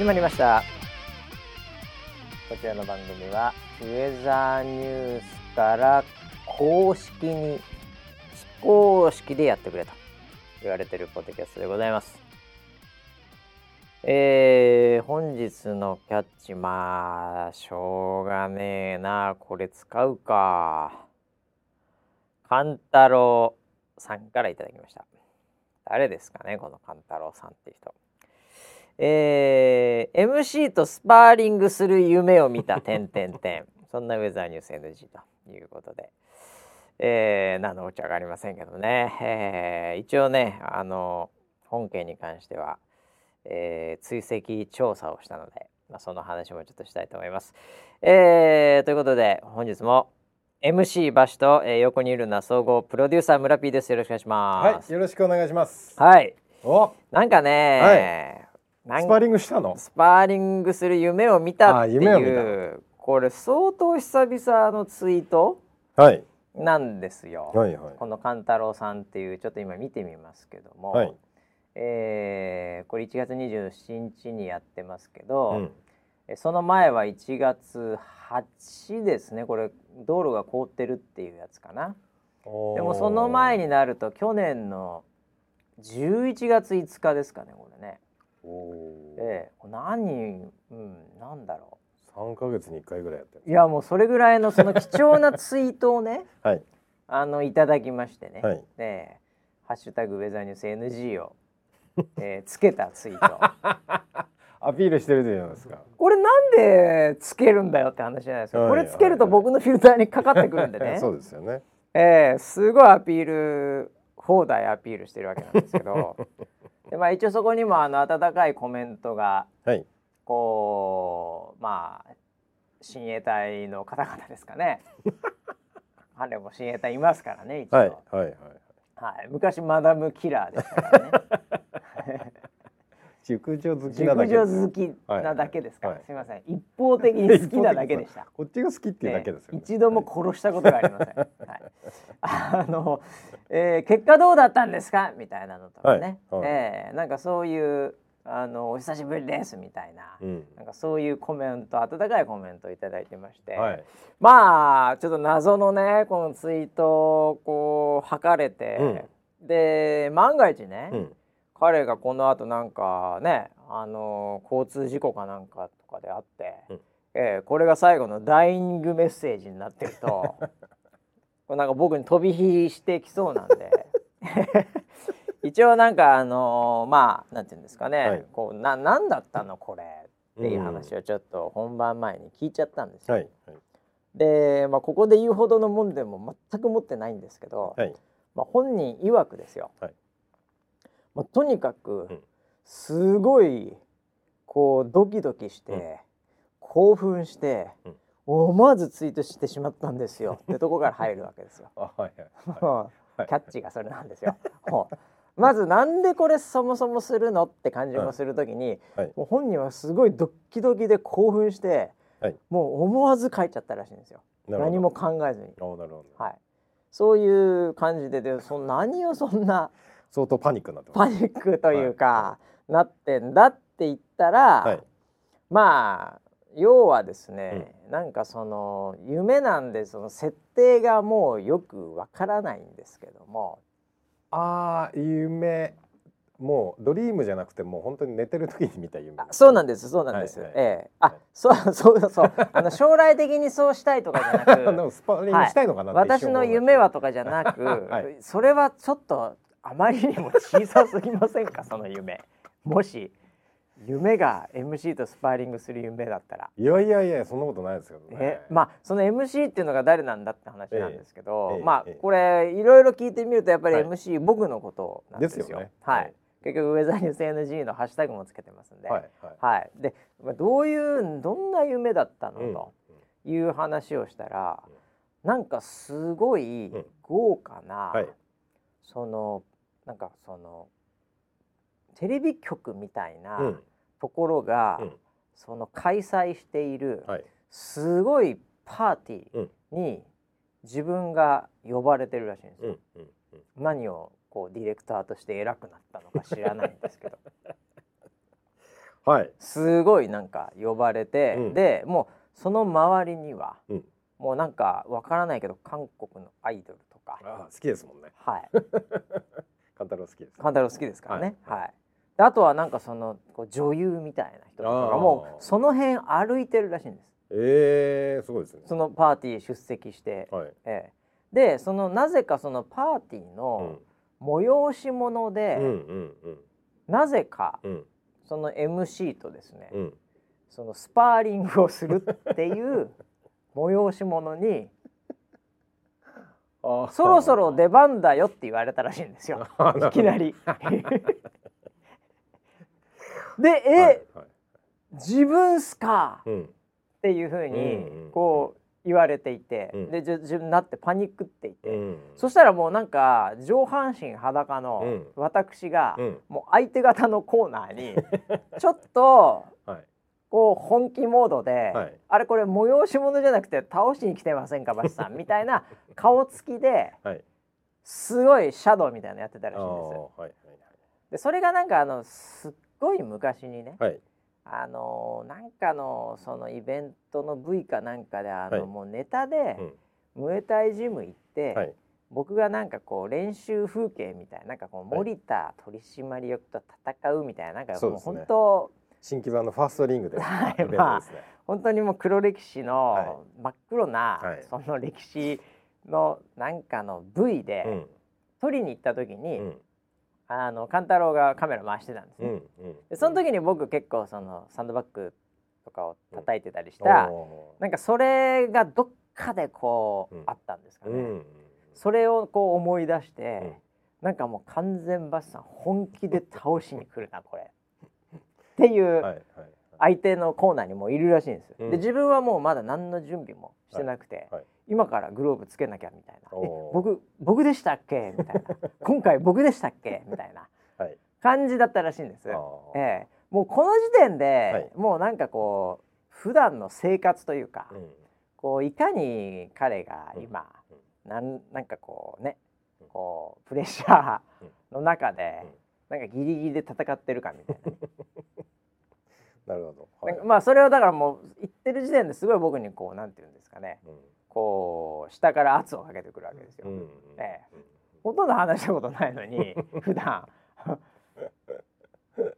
始まりました。こちらの番組はウェザーニュースから公式に非公式でやってくれと言われてるポッドキャストでございます。えー、本日のキャッチまあしょうがねえな。これ使うか。勘太郎さんからいただきました。誰ですかねこの勘太郎さんって人。えー、MC とスパーリングする夢を見た点点点そんなウェザーニュース NG ということで、えー、何のお茶がありませんけどね、えー、一応ねあの本件に関しては、えー、追跡調査をしたので、まあ、その話もちょっとしたいと思います。えー、ということで本日も MC バシと、えー、横にいるのは総合プロデューサー村 P です。よろしくお願いします。はい、よろしくお願いします。はい。お、なんかね、はい、スパーリングしたの？スパーリングする夢を見たっていうこれ相当久々のツイートはい。なんですよ。はいはい、この勘太郎さんっていうちょっと今見てみますけども、はい、えー、これ1月27日にやってますけど。うん。その前は1月8ですね。これ道路が凍ってるっていうやつかな。でもその前になると去年の11月5日ですかねこれねええ何うんなんだろう。3か月に1回ぐらいやってる。いやもうそれぐらいのその貴重なツイートをね、はい、あのいただきましてね、はい、で「ハッシュタグウェザーニュース NG を」えー、つけたツイート。アピールしてるじゃないですか？これなんでつけるんだよって話じゃないですか、これつけると僕のフィルターにかかってくるんでね。そうですよね。えー、すごいアピール放題アピールしてるわけなんですけどで、まあ、一応そこにもあの温かいコメントが、はい、こうまあ親衛隊の方々ですかね。彼も親衛隊いますからね一応、はい、はいはい。はい、昔マダムキラーでしたからね 熟女好きなだけ。熟女好きなだけですか、はい、すみません。一方的に好きなだけでした。こっちが好きっていうだけですよ、ね、一度も殺したことがありません、はい、あの、えー、結果どうだったんですか？みたいなのとかね、はい。はい、えー、なんかそういうあのお久しぶりですみたいな、うん、なんかそういうコメント温かいコメントを頂いてまして、はい、まあちょっと謎のねこのツイートをこう測れて、うん、で万が一ね、うん彼がこのあとなんかねあの交通事故かなんかとかであって、うん、えー、これが最後のダイイングメッセージになってると これなんか僕に飛び火してきそうなんで。一応なんかあのー、まあなんていうんですかね、はい、こうな何だったのこれっていう話をちょっと本番前に聞いちゃったんですよ。はいはい、で、まあ、ここで言うほどのもんでも全く持ってないんですけど、まあ、本人曰くですよ、まあ、とにかくすごいこうドキドキして、うん、興奮して、うん、思わずツイートしてしまったんですよ。ってとこから入るわけですよ。キャッチがそれなんですよ。まずなんでこれそもそもするのって感じもするときに、はい、もう本人はすごいドキドキで興奮して、はい、もう思わず書いちゃったらしいんですよ。何も考えずに。はい。そういう感じででそ何をそんな相当パニックになってパニックというか、はい、なってんだって言ったら、はい、まあ要はですね、うん、なんかその夢なんでその設定がもうよくわからないんですけどもああ夢。もうドリームじゃなくてもう本当に寝てる時に見た夢。そうなんですそうなんです、はいはい、ええ。あ、はい、そうそうそう。あの将来的にそうしたいとかじゃなく スパーリングしたいのかな、はい、私の夢はとかじゃなく、はい、それはちょっとあまりにも小さすぎませんか？その夢。もし夢が MC とスパーリングする夢だったら。いやいやいやそんなことないですよね。えまあその MC っていうのが誰なんだって話なんですけど、ええまあこれいろいろ聞いてみるとやっぱり MC、はい、僕のことなんですよ。ですよね。はい、結局ウェザーニュース NG のハッシュタグもつけてますんで、はい、はい。はい、でどういうどんな夢だったの、うん、という話をしたら、うん、なんかすごい豪華な、うんはい、そのなんかそのテレビ局みたいなところが、うん、その開催している、すごいパーティーに自分が呼ばれてるらしいんですよ。何をこうディレクターとして偉くなったのか知らないんですけど。はい、すごいなんか呼ばれて、うん、でもうその周りには、うん、もうなんかわからないけど韓国のアイドルとか。あ好きですもんね。はい カンタロウ好きです。カンタロウ好きですからね。はい、はい、あとはなんかそのこう女優みたいな人とかがもうその辺歩いてるらしいんです。えー、すごいですね。そのパーティー出席して、はい、えー、でそのなぜかそのパーティーの催し物で、うんうんうん、なぜか、うん、その MC とですね、うん、そのスパーリングをするっていう催し物にそろそろ出番だよって言われたらしいんですよ。いきなり。でえ、はいはい、自分っすか、うん、っていうふうにこう言われていて、うん、で自分なってパニックっていて、うん、そしたらもうなんか上半身裸の私が、もう相手方のコーナーに ちょっとこう本気モードで、はい、あれこれ催し物じゃなくて倒しに来てませんかバシさん みたいな顔つきで、はい、すごいシャドウみたいなのやってたらしいんです。はいはい、でそれがなんかあのすっごい昔にね、あのなんかのそのイベントの V かなんかであの、もうネタで、うん、ムエタイジム行って、僕がなんかこう練習風景みたい。ななんかこう森田取締役と戦うみたいななんかもう本当、新規版のファーストリングで、はい、まあ、本当にもう黒歴史の真っ黒な、はい、その歴史のなんかの V で、うん、取りに行った時に、うん、あの勘太郎がカメラ回してたんですね。うん、でその時に僕結構そのサンドバッグとかを叩いてたりした、うん、なんかそれがどっかでこう、あったんですかね。それをこう思い出して、なんかもう完全バスさん本気で倒しに来るなこれ。っていう相手のコーナーにもいるらしいんですよ。で自分はもうまだ何の準備もしてなくて、今からグローブつけなきゃみたいな「え僕僕でしたっけ?」みたいな「今回僕でしたっけ?」みたいな。感じだったらしいんです。ええ、もうこの時点で、もうなんかこう普段の生活というか、こういかに彼が今、なんなんかこうねこうプレッシャーの中で、なんかギリギリで戦ってるかみたいな、ね、なるほど、はい、まあそれをだからもう言ってる時点ですごい僕にこうなんて言うんですかね、うん、こう下から圧をかけてくるわけですよ。うん、ええ、ほとんど話したことないのに 普段。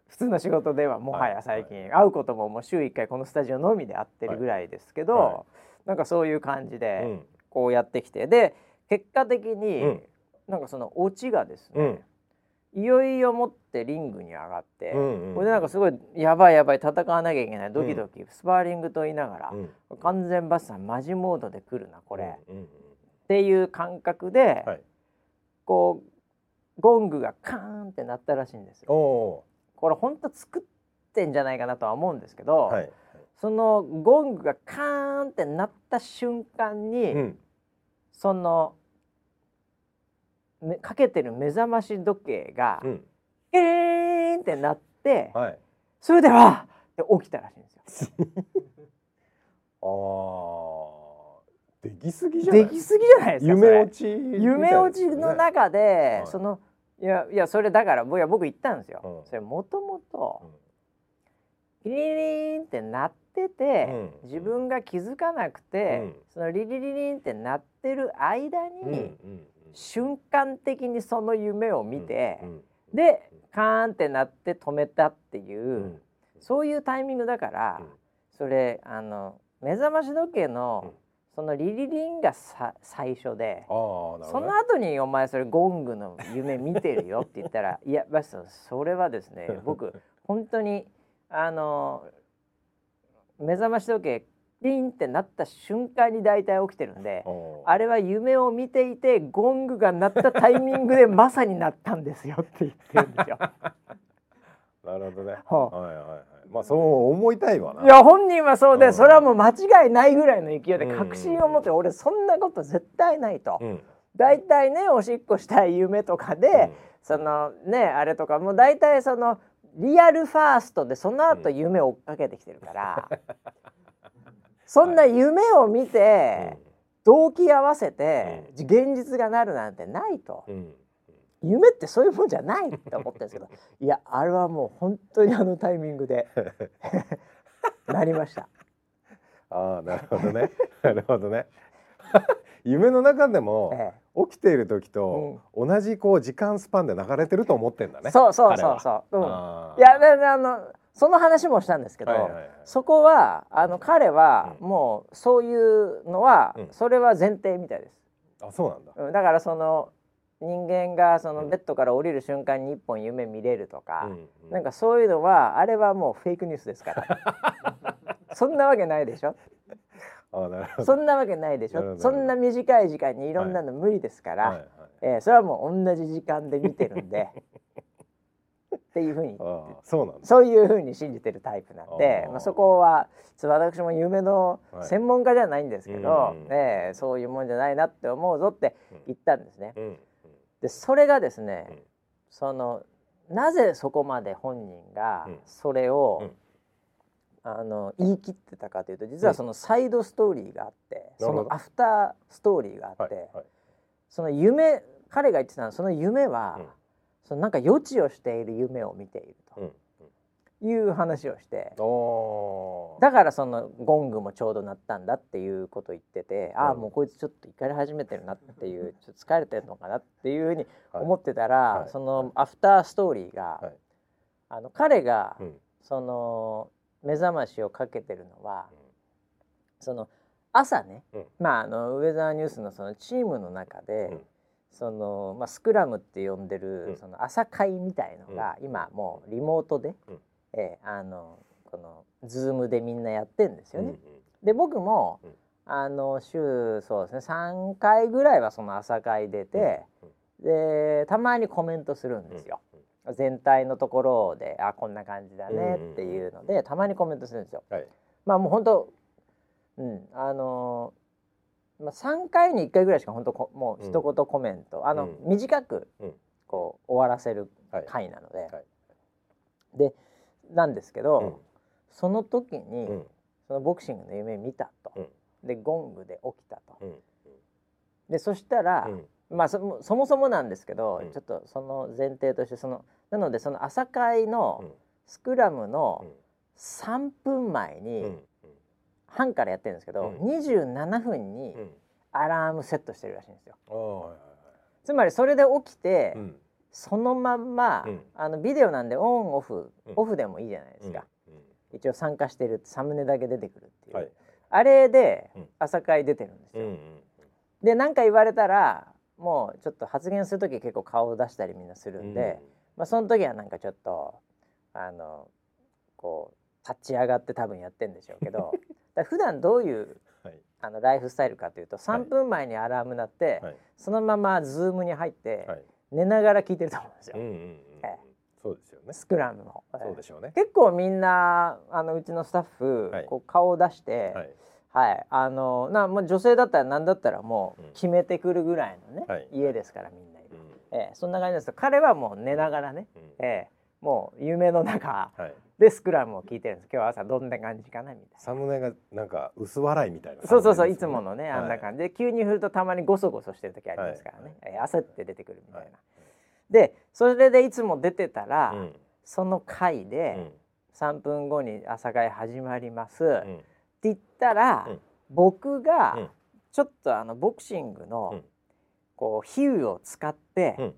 普通の仕事ではもはや最近会うことももう週1回このスタジオのみで会ってるぐらいですけど、はい。はい、なんかそういう感じでこうやってきて。で結果的になんかそのオチがですね、いよいよ持ってリングに上がって、うんうん、これでなんかすごいやばいやばい戦わなきゃいけないドキドキ、うん、スパーリングと言いながら、うん、完全バスさんマジモードで来るなこれ、うんうんうん、っていう感覚で、はい、こうゴングがカーンってなったらしいんですよ。これ本当作ってんじゃないかなとは思うんですけど、はい、そのゴングがカーンってなった瞬間に、そのかけてる目覚まし時計が、うん、キーンってなって、はい、それではって起きたらしいんですよ。ああできすぎじゃない？できすぎじゃないですか夢落ち、ね、夢落ちの中で、はい、そのいやいやそれだから僕僕言ったんですよ。うん、それもともとリリリンってなってて、うん、自分が気づかなくて、うん、そのリリリリンってなってる間に、うんうん瞬間的にその夢を見て、でカーンってなって止めたっていう、そういうタイミングだから、それあの目覚まし時計の、そのリリリンがさ最初で、ね、その後に「お前それゴングの夢見てるよ」って言ったら「いやバスそれはですね僕 本当にあの目覚まし時計リンってなった瞬間に大体起きてるんであれは夢を見ていてゴングが鳴ったタイミングでまさになったんですよって言ってるんですよ。なるほどね。はいはいはい。まあそう思いたいわな。いや本人はそうで、それはもう間違いないぐらいの勢いで確信を持って、俺そんなこと絶対ないと。大体ねおしっこしたい夢とかで、そのねあれとかもう大体そのリアルファーストでその後夢を追っかけてきてるから。そんな夢を見て、動機合わせて、現実がなるなんてないと。夢ってそういうもんじゃないって思ってるんですけど いやあれはもう本当にあのタイミングで なりました。ああなるほどね。なるほどね。夢の中でも、ええ、起きている時と同じこう時間スパンで流れてると思ってんだね。そうそうそうそう。うん、いやあのその話もしたんですけど、はいはいはい、そこはあの彼はもうそういうのは、うん、それは前提みたいです。あそうなんだ、うん、だからその人間がそのベッドから降りる瞬間に一本夢見れるとか、うんうん、なんかそういうのはあれはもうフェイクニュースですから。そんなわけないでしょ？あなるほど。そんなわけないでしょ？そんな短い時間にいろんなの無理ですから、はい。はい。はい、えー、それはもう同じ時間で見てるんで っていうふうに。そうなんそういうふうに信じてるタイプなんでまあ、そこは私も夢の専門家じゃないんですけど、はい、ね、そういうもんじゃないなって思うぞって言ったんですね。うんうん、でそれがですね、うん、そのなぜそこまで本人がそれを、あの言い切ってたかというと実はそのサイドストーリーがあって、そのアフターストーリーがあって、はいはい、その夢彼が言ってたのはその夢は、そのなんか予知をしている夢を見ていると。いう話をして、だからそのゴングもちょうど鳴ったんだっていうことを言ってて、ああもうこいつちょっと怒り始めてるなっていうちょっと疲れてるのかなっていうふうに思ってたら、はい、そのアフターストーリーが、はい、あの彼が、その目覚ましをかけてるのは、その朝ね、まああのウェザーニュースのそのチームの中で、そのまあ、スクラムって呼んでる、その朝会みたいのが、今もうリモートで、うん、えー、あのこのズームでみんなやってんですよね。うんうん、で僕も、うん、あの週そうですね3回ぐらいはその朝会出て、うん、でたまにコメントするんですよ。全体のところであこんな感じだねっていうので、たまにコメントするんですよ。はい、まあもう本当うんあのまあ、3回に1回ぐらいしか本当こもう一言コメント、うん、あの、うん、短くこう終わらせる回なので、はい。はい、でなんですけど、うん、その時に、そのボクシングの夢見たと、でゴングで起きたと、でそしたら、まあそそもそもなんですけど、ちょっとその前提としてそのなのでその朝会のスクラムの3分前に、半からやってるんですけど、うん、27分にアラームセットしてるらしいんですよ。うん、つまりそれで起きて、うん、そのまんま、あのビデオなんでオンオフ、オフでもいいじゃないですか、一応参加してるサムネだけ出てくるっていう、はい、あれで朝会出てるんですよ。で何か言われたらもうちょっと発言する時結構顔を出したりみんなするんで、まあ、その時はなんかちょっとあのこう立ち上がって多分やってんでしょうけど だ普段どういう、はい、あのライフスタイルかというと3分前にアラーム鳴って、はい、そのままズームに入って、はい、寝ながら聞いてると思うんですよ。うんうんうんそうですよね。スクラムも。そうでしょうね。結構みんなあのうちのスタッフ、はい、こう顔を出して、はい、はい、あのなまあ女性だったら何だったらもう決めてくるぐらいのね、うん、家ですからみんな。いる。うん、えー、そんな感じです彼はもう寝ながらね、うん、えー、もう夢の中、はい、でスクラムを聞いてるんです。今日朝どんな感じかなみたいな。サムネがなんか薄笑いみたいな、ね、そうそうそういつものねあんな感じ。で、はい、急に振るとたまにゴソゴソしてる時ありますからね、はい、焦って出てくるみたいな、はい、でそれでいつも出てたら、うん、その回で3分後に朝会始まります、うん、って言ったら、うん、僕がちょっとあのボクシングのこう比喩を使って、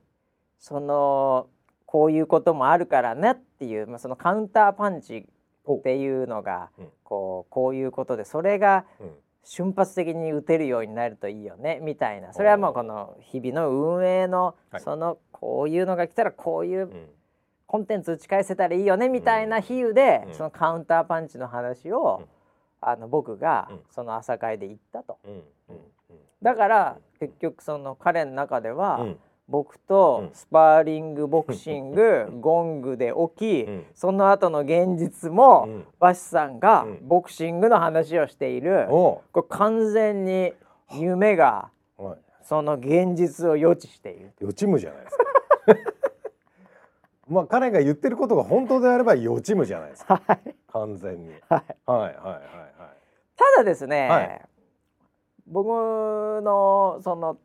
そのこういうこともあるからねっていう、まあ、そのカウンターパンチっていうのが、こうこういうことでそれが瞬発的に打てるようになるといいよねみたいな。それはもうこの日々の運営のそのこういうのが来たらこういうコンテンツ打ち返せたらいいよねみたいな比喩でそのカウンターパンチの話をあの僕がその朝会で言ったと。だから結局その彼の中では、僕とスパーリングボクシング、ゴングで起き、その後の現実も、バシさんがボクシングの話をしている、これ完全に夢がその現実を予知している予知夢じゃないですか。まあ彼が言ってることが本当であれば予知夢じゃないですか、はい、完全に、はい、はいはいはいはい。ただですね、はい、僕のその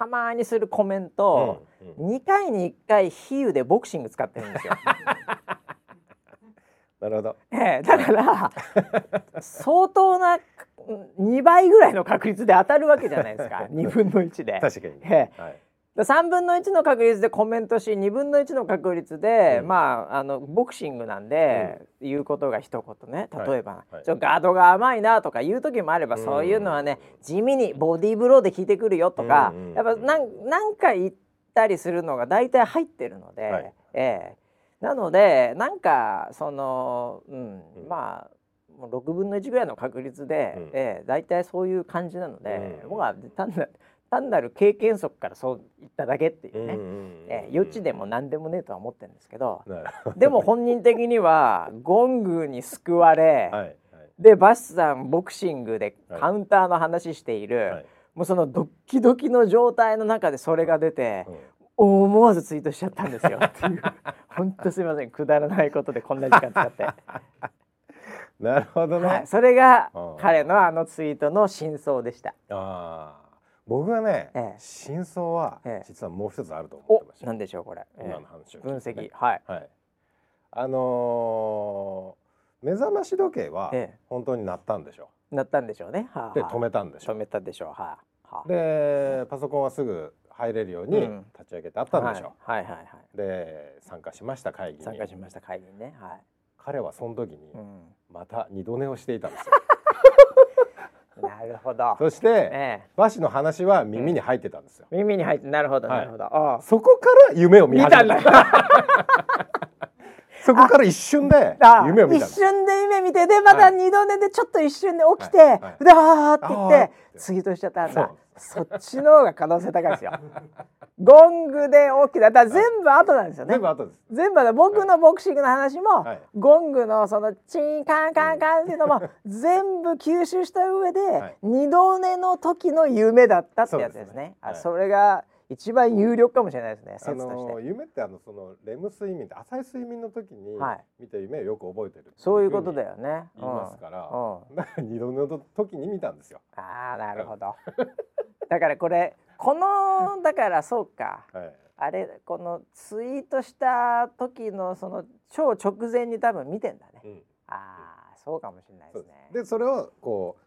たまにするコメント、うんうん、2回に1回比喩でボクシング使ってるんですよ。なるほど、えー、だから相当な2倍ぐらいの確率で当たるわけじゃないですか。2分の1で。確かに、えーはい3分の1の確率でコメントし2分の1の確率で、うん、まああのボクシングなんで、うん、言うことが一言ね。例えば、はい。はい、ちょガードが甘いなとか言う時もあれば、うん、そういうのはね地味にボディーブローで効いてくるよとか、やっぱなんなんか言ったりするのが大体入ってるので、はい、えー、なのでなんかその、うん、まあもう6分の1ぐらいの確率で、うん。えー、大体そういう感じなので、僕は単な単なる経験則からそう言っただけっていうね、えー、余地でも何でもねえとは思ってるんですけどでも本人的にはゴングに救われ、はいはい、でバスさんボクシングでカウンターの話している、はい、もうそのドッキドキの状態の中でそれが出て、うん、思わずツイートしちゃったんですよっていう。本当すみませんくだらないことでこんな時間使って。なるほどね、はい、それが彼のあのツイートの真相でした。あ僕はね、ええ、真相は実はもう一つあると思ってました。何でしょうこれ。今の話を、分析はい。はい。あのー、目覚まし時計は本当になったんでしょう。なったんでしょうね。はあ、で止めたんでしょう。止めたでしょう。はあ、はあ、でパソコンはすぐ入れるように立ち上げてあったんでしょう。はい、はいはいで参加しました会議に。参加しました会議にね。はい。彼はその時にまた二度寝をしていたんですよ。なるほど。そして、ええ、和紙の話は耳に入ってたんですよ。耳に入ってなるほど、なるほど。あそこから夢を見始めた。そこから一瞬で夢を見た一瞬で夢見てでまた二度寝でちょっと一瞬で起きて、はい。はい、であーって言って。ツイートしちゃったんだ。そっちの方が可能性高いですよ。ゴングで起きただ全部後なんですよね。全部後です。全部僕のボクシングの話も、はい、ゴングのそのチンカンカンカンっていうのも全部吸収した上で、はい、二度寝の時の夢だったってやつですね。そあそれが一番有力かもしれないですね。説として。夢ってあのそのレム睡眠って浅い睡眠の時に見た夢をよく覚えてるそういうことだよね。言いますから、うん、だから二度寝の時に見たんですよ。ああなるほど。だからこれこのだからそうか。はい、あれこのツイートした時のその超直前に多分見てんだね。うん、ああそうかもしれないですね。でそれをこう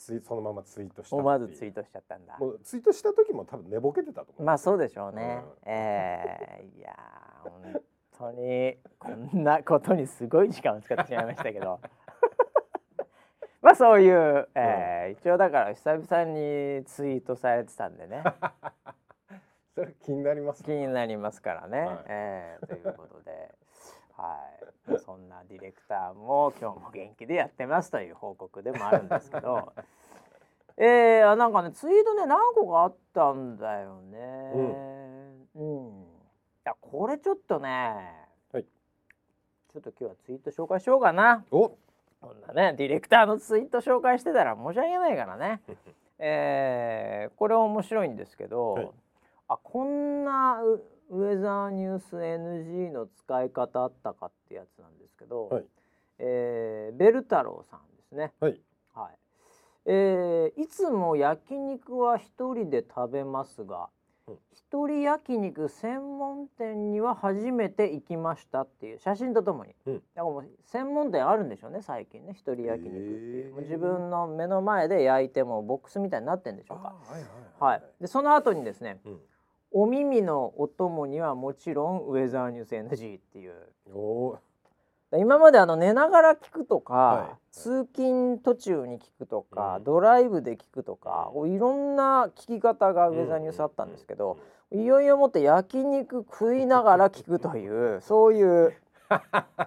ツイそのままツイートした思わずツイートしちゃったんだ。もうツイートした時も多分寝ぼけてたと思うまあそうでしょうね、うん、えー、いや本当にこんなことにすごい時間を使ってしまいましたけどまあそういう、えー、うん、一応だから久々にツイートされてたんでね。それ気になります、気になりますからね、はい、えー、ということで。はい、そんなディレクターも今日も元気でやってますという報告でもあるんですけど。えー、なんかねツイートね何個かあったんだよね。うん、うん、いやこれちょっとね、はい、ちょっと今日はツイート紹介しようかな。おこんなねディレクターのツイート紹介してたら申し訳ないからね。えー、これ面白いんですけど、はい、あこんなウェザーニュース NG の使い方あったかってやつなんですけど、はい、えー、ベル太郎さんですね。はい。はい。えー、いつも焼肉は一人で食べますが、一、人焼肉専門店には初めて行きましたっていう写真とともに、うん、だからもう専門店あるんでしょうね最近ね一人焼肉っていう。自分の目の前で焼いてもボックスみたいになってんでしょうか。はい、はいはい、でその後にですね、うん。お耳のお供にはもちろんウェザーニュース NG っていう今まであの寝ながら聞くとか、はい、通勤途中に聞くとか、うん、ドライブで聞くとかいろんな聞き方がウェザーニュースあったんですけど、いよいよもって焼肉食いながら聞くという そういう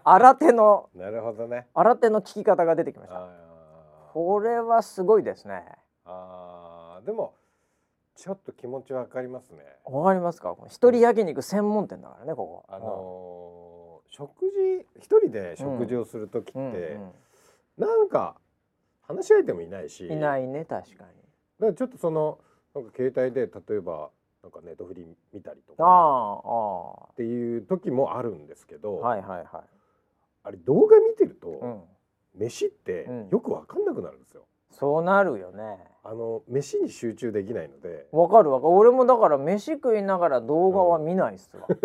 新手の なるほどね。新手の聞き方が出てきました。これはすごいですね。あでもちょっと気持ちわかりますね。わかりますか？一人焼肉専門店だからねここ。あのー、食事一人で食事をする時って、うんうんうん、なんか話し相手もいないし。いないね確かに。だからちょっとそのなんか携帯で例えばなんかネットフリ見たりとかあっていう時もあるんですけど、はいはいはい。あれ動画見てると、うん、飯ってよくわかんなくなるんですよ。そうなるよね。あの飯に集中できないので。わかるわかる。俺もだから飯食いながら動画は見ないっすわ、うん、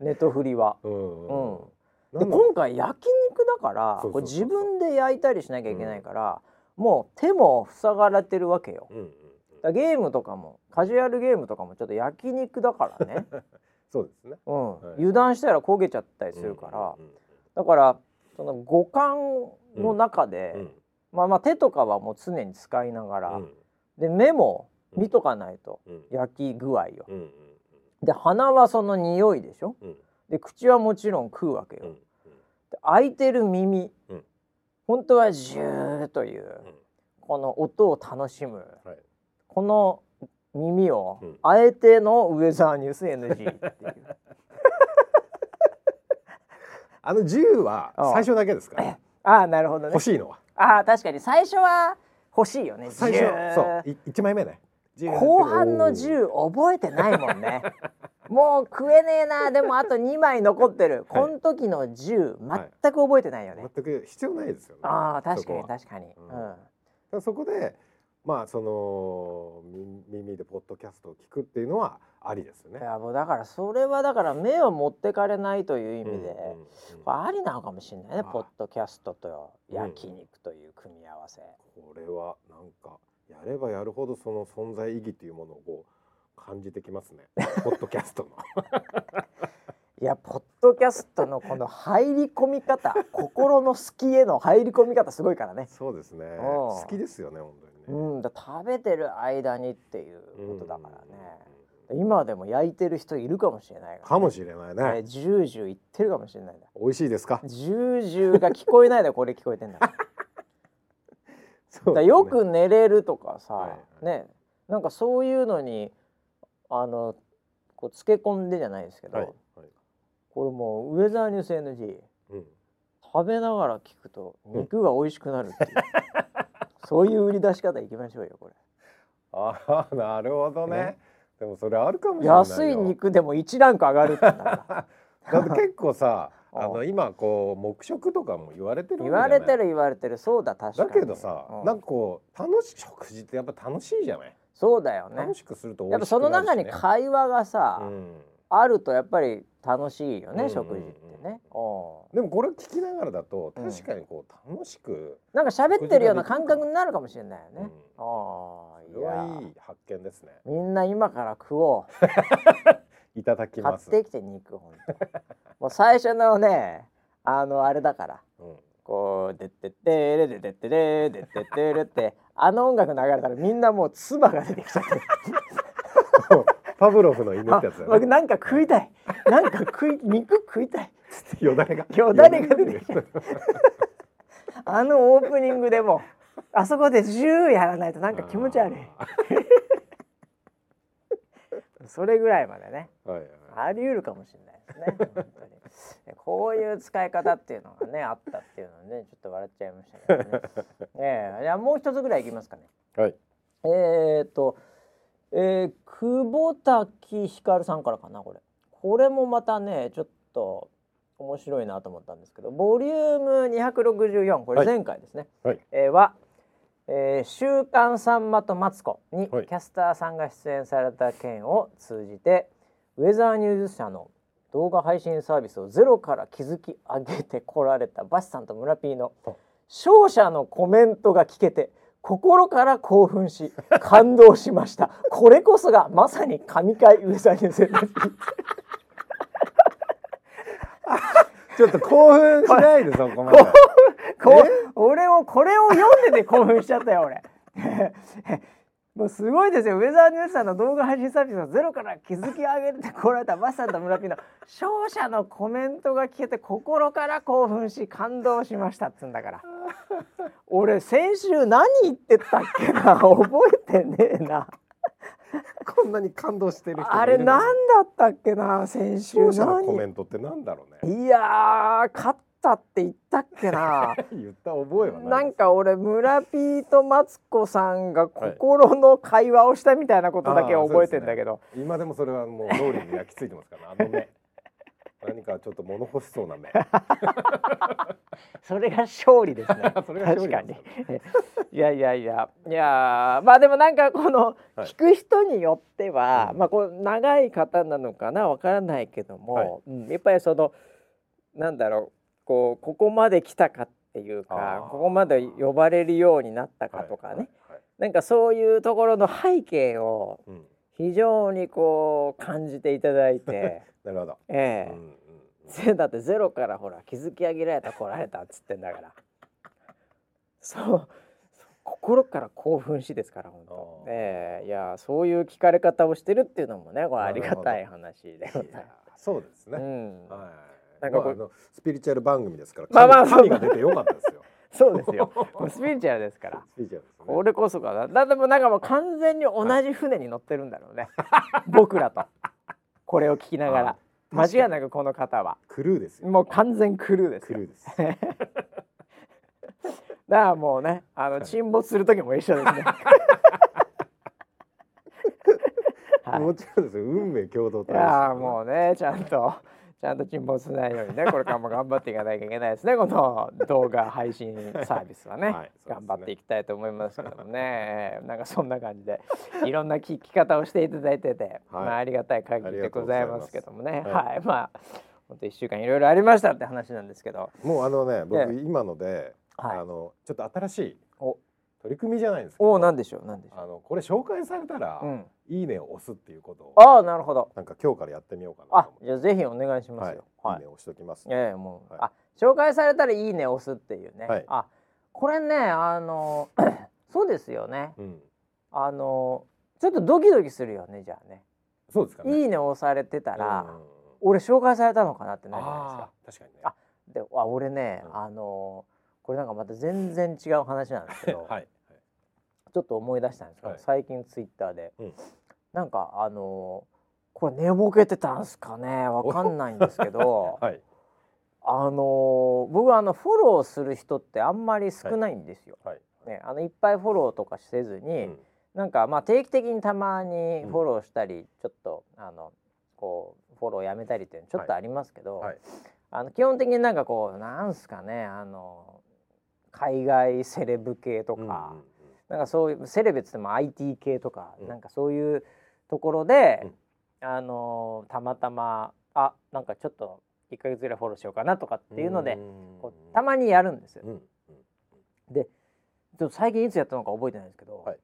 ネトフリは、うん、うん、で今回焼肉だからこれ自分で焼いたりしなきゃいけないから、うん、もう手も塞がれてるわけよ、うんうん、ゲームとかもカジュアルゲームとかもちょっの焼肉だからね。そうですね、うん、はい、油断したら焦げちゃったりするから、うんうんうん、だからその五感の中で、うんまあまあ手とかはもう常に使いながら、うん、で目も見とかないと、焼き具合を、うんで鼻はその匂いでしょ、うん、で口はもちろん食うわけよ、で開いてる耳、うん、本当はジューという、この音を楽しむ、はい、この耳を、あえてのウェザーニュース NG っていう。あの10は最初だけですか、ね、ああなるほどね。欲しいのはああ確かに。最初は欲しいよね最初そう。1枚目ね。後半の10覚えてないもんね。もう食えねえな。でもあと2枚残ってる、はい、この時の10全く覚えてないよね、はい、全く必要ないですよね。ああ確かに確かに、うん、そこでまあその耳でポッドキャストを聞くっていうのはありですよね。いやもうだからそれはだから目を持ってかれないという意味で、うんうんうん、ありなのかもしれないねポッドキャストと焼肉という組み合わせ。うん、これはなんかやればやるほどその存在意義というものを感じてきますね ポッドキャストの。いやポッドキャストのこの入り込み方 心の好きへの入り込み方すごいからね。そうですね。好きですよね本当に。うん、だ食べてる間にっていうことだからね、今でも焼いてる人いるかもしれない、ね、かもしれないね。ジュージュー言ってるかもしれない美味しいですか？ジュージューが聞こえないでこれ聞こえてんだ そう、ね、よく寝れるとかさ、はいはい、ね。なんかそういうのにあのこう漬け込んでじゃないですけど、はいはい、これもうウェザーニュース NG、うん、食べながら聞くと肉が美味しくなるっていう、そういう売り出し方いきましょうよこれ。ああなるほどね。ね。でもそれあるかもしれない安い肉でも一ランク上がるって だって結構さ あの今こう黙食とかも言われてる言われてる言われてる。そうだ確かに。だけどさ、うん、なんかこう楽しい食事ってやっぱ楽しいじゃない？そうだよね。楽しくすると、ね、やっぱその中に会話がさ、うん、あるとやっぱり楽しいよね、うん、食事ってね、でもこれ聞きながらだと確かにこう楽しく、なんか喋ってるような感覚になるかもしれないよね、ああいや。いい発見ですね。みんな今から食おう。いただきます。買ってきて肉本当もう最初のねあのあれだから、うん、こう「でってってれででってれでってってれ」ってあの音楽流れたらみんなもう唾が出てきちゃって パブロフの犬ってやつだ、ね、なんか食いたい。なんか食い肉食いたい。よだれが。よだれが出てきちゃうあのオープニングでも。あそこで10やらないとなんか気持ち悪い。それぐらいまでね、はいはい、あり得るかもしれないですね。本当に。こういう使い方っていうのがねあったっていうのねちょっと笑っちゃいましたけどね。えー、いやもう一つぐらいいきますかね。はい。えっとえー、久保滝ひかるさんからかなこれ。これもまたねちょっと面白いなと思ったんですけどボリューム264これ前回ですね、はい、えー、は、えー「週刊さんまとマツコ」にキャスターさんが出演された件を通じて、ウェザーニューズ社の動画配信サービスをゼロから築き上げてこられたバシさんと村 P の勝者のコメントが聞けて心から興奮し感動しましたこれこそがまさに神回ウェザーニューズちょっと興奮しないでそこまで。こ俺をこれを読んでて興奮しちゃったよ俺。もうすごいですよ。ウェザーニュースさんの動画配信サービスをゼロから築き上げてこられたバスさんと村ピの勝者のコメントが聞けて心から興奮し感動しましたっつんだから。俺先週何言ってたっけな？覚えてねえな。こんなに感動してるあれ何だったっけな先週。のコメントってなんだろうね。いや勝ったって言ったっけな。言った覚えはなんか俺村ピーとマツコさんが心の会話をしたみたいなことだけ覚えてんだけど、ね、今でもそれはもう脳裏に焼き付いてますから、ね、あの目。何かちょっと物欲しそうな目。それが勝利ですね。確かに。いやいやいや。いやまあでもなんかこの聞く人によっては、はい、まあこう長い方なのかなわからないけども、はい、うん、やっぱりそのなんだろうこうここまで来たかっていうかここまで呼ばれるようになったかとかね、はいはいはい、なんかそういうところの背景を非常にこう感じていただいて。なるほど、ええ。うんうん、だってゼロからほら築き上げられた来られたっつってんだから。そう。心から興奮しですから本当。ええ。いやそういう聞かれ方をしてるっていうのもねこれありがたい話でございます。そうですね、うん、はいなんかこう、まあ、スピリチュアル番組ですからまあまあ神が出てよかったですよ。そうですよ。スピリチュアルですから。スピリチュアルです、ね、これこそかなだでもなんかもう完全に同じ船に乗ってるんだろうね。僕らと。これを聞きながら。間違いなくこの方は。クルーですもう完全クルーですクルーです。だからもうねあの沈没する時も一緒ですね。はい、もちろんです運命共同体、ね、いやもうねちゃんとちゃんと沈没しないようにね これからも頑張っていかなきゃいけないですねこの動画配信サービスはね。はいね、頑張っていきたいと思いますけどもね。なんかそんな感じでいろんな聞き方をしていただいてて、はい、まあ、ありがたい限りでございますけどもね。はい、はい、まあ本当一週間いろいろありましたって話なんですけど。もうあのね僕今ので、あのちょっと新しい取り組みじゃないですか。おなんでしょうなんでしょう。あのこれ紹介されたら、うん、いいねを押すっていうことをああなるほど。なんか今日からやってみようかなあじゃあぜひお願いしますよ、はい、い。いね押しときます、ね、ええもう、はい、あ紹介されたらいいね押すっていうね、はい、あこれねあの そうですよね、うん、あのちょっとドキドキするよねじゃあね。そうですか、ね、いいね押されてたら、俺紹介されたのかなってなるじゃないですか。確かにね。あであ俺ね、うん、あのこれなんかまた全然違う話なんですけど、はい、ちょっと思い出したんですけど、はい、最近ツイッターで、うん、なんかあのこれ寝ぼけてたんすかね？わかんないんですけど、はい、あの僕はあのフォローする人ってあんまり少ないんですよ。はい。ね、あのいっぱいフォローとかせずに、うん、なんかまあ定期的にたまにフォローしたり、うん、ちょっとあのこうフォローやめたりっていうのちょっとありますけど、あの基本的になんかこうなんすかね？あの海外セレブ系とか、うんうん、なんかそういうセレブっつっても IT 系とか、うん、なんかそういうところで、うん、あのたまたまあなんかちょっと1か月ぐらいフォローしようかなとかっていうのでたまにやるんですよ。うん、でちょっと最近いつやったのか覚えてないんですけど、はい、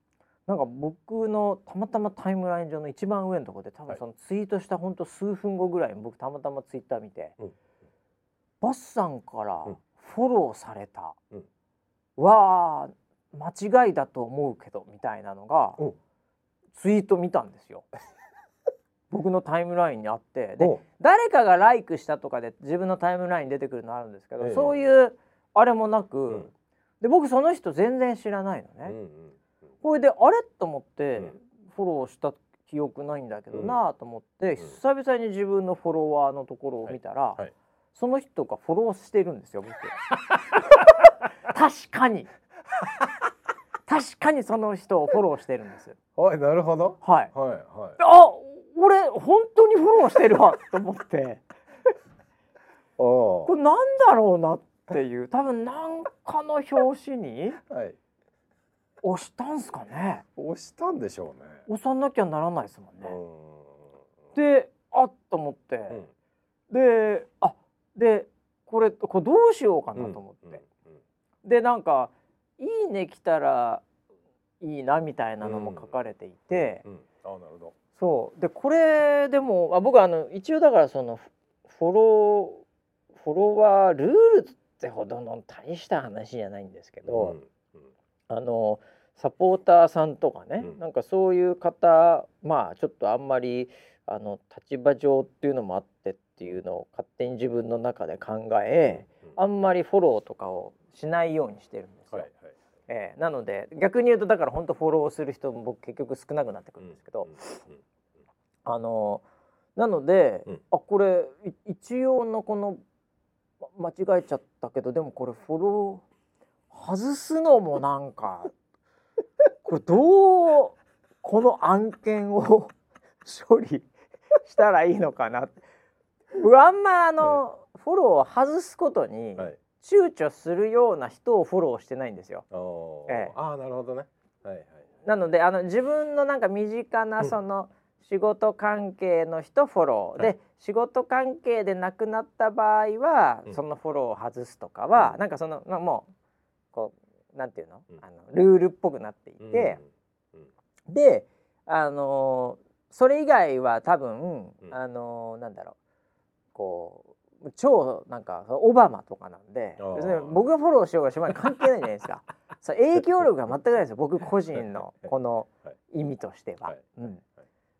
なんか僕のたまたまタイムライン上の一番上のところで多分そのツイートしたほんと数分後ぐらいに僕たまたまツイッター見て、バッサンからフォローされた。わあ間違いだと思うけどみたいなのがツイート見たんですよ。僕のタイムラインにあって。で誰かがライクしたとかで自分のタイムラインに出てくるのあるんですけど、ええ、そういうあれもなく、うん、で僕その人全然知らないのね。うんうん、これであれと思って、うん、フォローした記憶ないんだけどなと思って、久々に自分のフォロワーのところを見たら、はい。はい、その人がフォローしてるんですよ僕。確かに 確かにその人をフォローしてるんですはいなるほど。はい。はいはい。あ俺本当にフォローしてるわと思って。これなんだろうなっていう多分なんかの表紙に押したんすかね。押したんでしょうね。押さなきゃならないですもんね。であっと思って、うん、であでこれこれどうしようかなと思って、うんうんうん、でなんかいいね来たらいいなみたいなのも書かれていて、うんうん、あなるほど。そう。でこれでもあ僕あの一応だからそのフォローフォロワールールってほどの大した話じゃないんですけど、うんうん、あのサポーターさんとかね、うん、なんかそういう方まあちょっとあんまりあの立場上っていうのもあってっていうのを勝手に自分の中で考え、うんうん、あんまりフォローとかをしないようにしてるんですえー、なので逆に言うとだから本当フォローする人も僕結局少なくなってくるんですけど、あのなので、うん、あこれ一応のこの間違えちゃったけどでもこれフォロー外すのもなんか これどうこの案件を処理したらいいのかな。僕あんまあの、フォローを外すことに躊躇するような人をフォローしてないんですよ。ええ、ああなるほどね。はいはい。なのであの自分のなんか身近なその、仕事関係の人フォロー、はい、で仕事関係でなくなった場合は、うん、そのフォローを外すとかは、うん、なんかその、まあ、もうこうなんていうの,、あのルールっぽくなっていて、であのそれ以外は多分、あのなんだろう。こう超なんかオバマとかなんで僕がフォローしようがしまい関係ないじゃないですか。そ影響力が全くないですよ僕個人の この意味としては。はい、うん。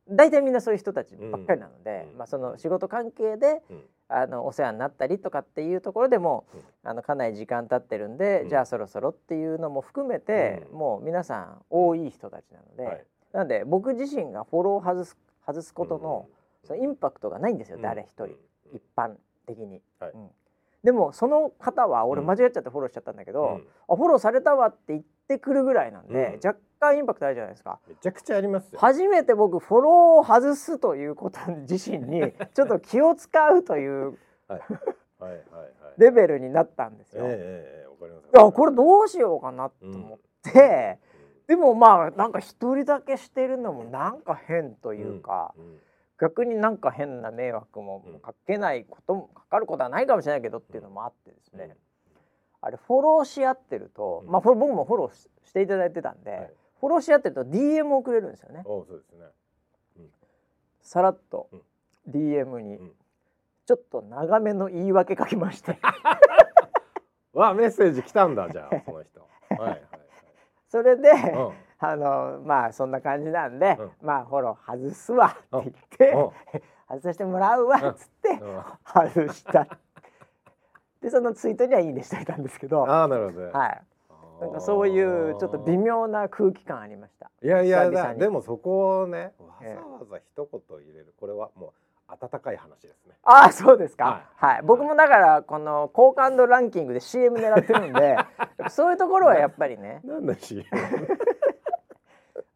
大体みんなそういう人たちばっかりなので、うん、まあ、その仕事関係で、うん、あのお世話になったりとかっていうところでも、うん、あのかなり時間経ってるんで、じゃあそろそろっていうのも含めて、もう皆さん多い人たちなので、はい、なので僕自身がフォロー外す外すことの,、そのインパクトがないんですよ、誰一人、一般的に。はい。でもその方は俺間違っちゃってフォローしちゃったんだけど、うん、あフォローされたわって言ってくるぐらいなんで、うん、若干インパクトあるじゃないですか。めちゃくちゃあります初めて僕フォローを外すということ自身に ちょっと気を使うというはい。はいはい、レベルになったんですよ。えー、えー、かります。いやこれどうしようかなと思って、うん、でもまあなんか一人だけしてるのもなんか変というか。うん逆になんか変な迷惑もかけないこともかかることはないかもしれないけどっていうのもあってですね、あれフォローし合ってると、まあ僕もフォローしていただいてたんで、はい、フォローし合ってると DM をくれるんですよね。そうですね、うん、さらっと DM にちょっと長めの言い訳書きまして。わメッセージ来たんだじゃあその人。はいはい、はい、それで、うんあのまあそんな感じなんで、うん、まあフォロー外すわって言って、外させてもらうわっつって、外した。でそのツイートにはいいねしといたんですけどああなるほど、はい。なんかそういうちょっと微妙な空気感ありました。いやいやでもそこをねわざわざ一言入れる。これはもう温かい話ですね。ああそうですか。はい、はい、僕もだからこの好感度ランキングで CM 狙ってるんで、そういうところはやっぱりね。なんだ CM。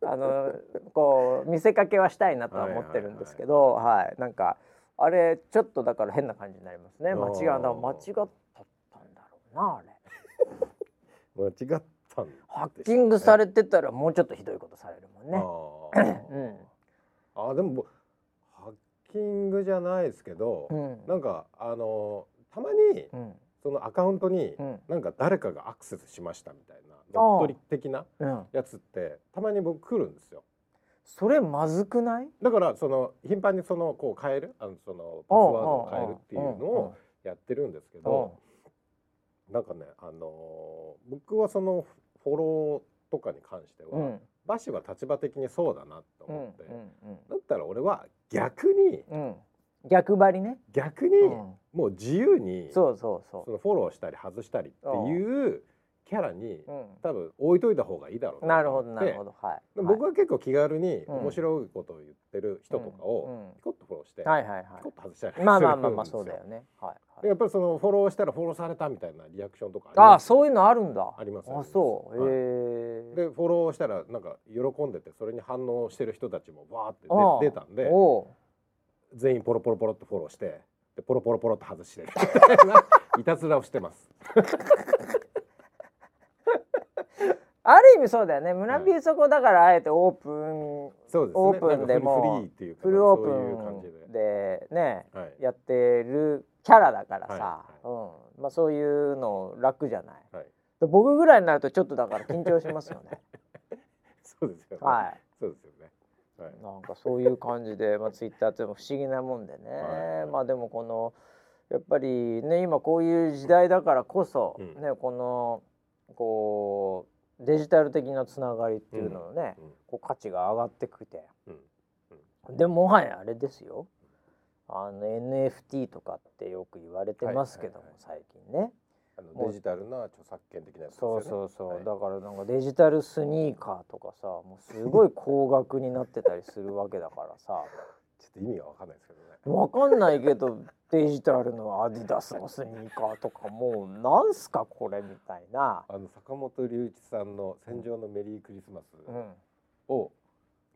あのこう見せかけはしたいなとは思ってるんですけど、はいなんかあれちょっとだから変な感じになりますね。間違うだ間違ったんだろうなあれ。間違ったん、ハッキングされてたらもうちょっとひどいことされるもんね。うん。あでもハッキングじゃないですけど、うん、なんかあのたまに、うんそのアカウントになんか誰かがアクセスしましたみたいな乗っ取り的なやつってたまに僕来るんですよ。それまずくない？だからその頻繁にそのこう変える？あのそのパスワードを変えるっていうのをやってるんですけどなんかねあのー、僕はそのフォローとかに関しては、うん、バシは立場的にそうだなと思って、だったら俺は逆に、うん、逆張りね。逆に、もう自由にそうそうそう。そのフォローしたり外したりっていうキャラに、多分置いといた方がいいだろうなるほどなるほど、はい、僕は結構気軽に面白いことを言ってる人とかをピコッとフォローして、はいはいはい、ピコッと外したりまあまあまあまあそうだよね、はい、やっぱりそのフォローしたらフォローされたみたいなリアクションとかああそういうのあるんだ。ありますあそう、へえでフォローしたらなんか喜んでてそれに反応してる人たちもバーって出たんで全員ポロポロポロっとフォローしてでポロポロポロっと外して いたずらをしてます。ある意味そうだよね。村ビーそこだからあえてオープン、そうですね、オープンでもフルオープンでね、はい、やってるキャラだからさ、はいはい、うん。まあ、そういうの楽じゃない、はい、僕ぐらいになるとちょっとだから緊張しますよね。そうですよね。はい。そうですよねはい、なんかそういう感じで、まあ、ツイッターっても不思議なもんでね、はい、まあでもこのやっぱりね今こういう時代だからこそ、うん、ねこのこうデジタル的なつながりっていうののね、うん、こう価値が上がってきて、うん、でもはやあれですよ。あの NFT とかってよく言われてますけども、最近ねあのデジタルな著作権的なやつ、ね、そうそうそう、はい、だからなんかデジタルスニーカーとかさもうすごい高額になってたりするわけだからさ。ちょっと意味が分かんないですけどね。分かんないけどデジタルのアディダスのスニーカーとかもうなんすかこれみたいな。あの坂本龍一さんの「戦場のメリークリスマスを」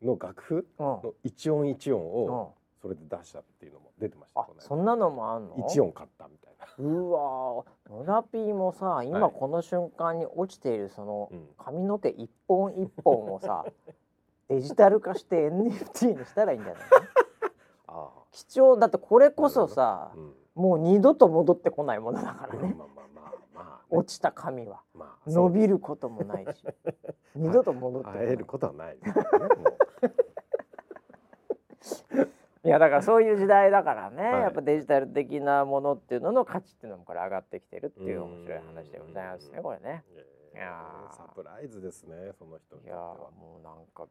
の楽譜の一音一音をそれで出したっていうのも出てましたあそんなのもあんの？1音買ったみたいなうわ野田ピーもさ今この瞬間に落ちているその髪の毛一本一本をさ、デジタル化して NFT にしたらいいんじゃない あ貴重だ。ってこれこそさ、うん、もう二度と戻ってこないものだからね。まあまあまあまあ、落ちた髪は、まあ、伸びることもないし。二度と戻って会えることはないね。いやだからそういう時代だからね、はい、やっぱデジタル的なものっていうのの価値っていうのもこれ上がってきてるっていう面白い話でございますねこれね。いやサプライズですねその人いやもうなんか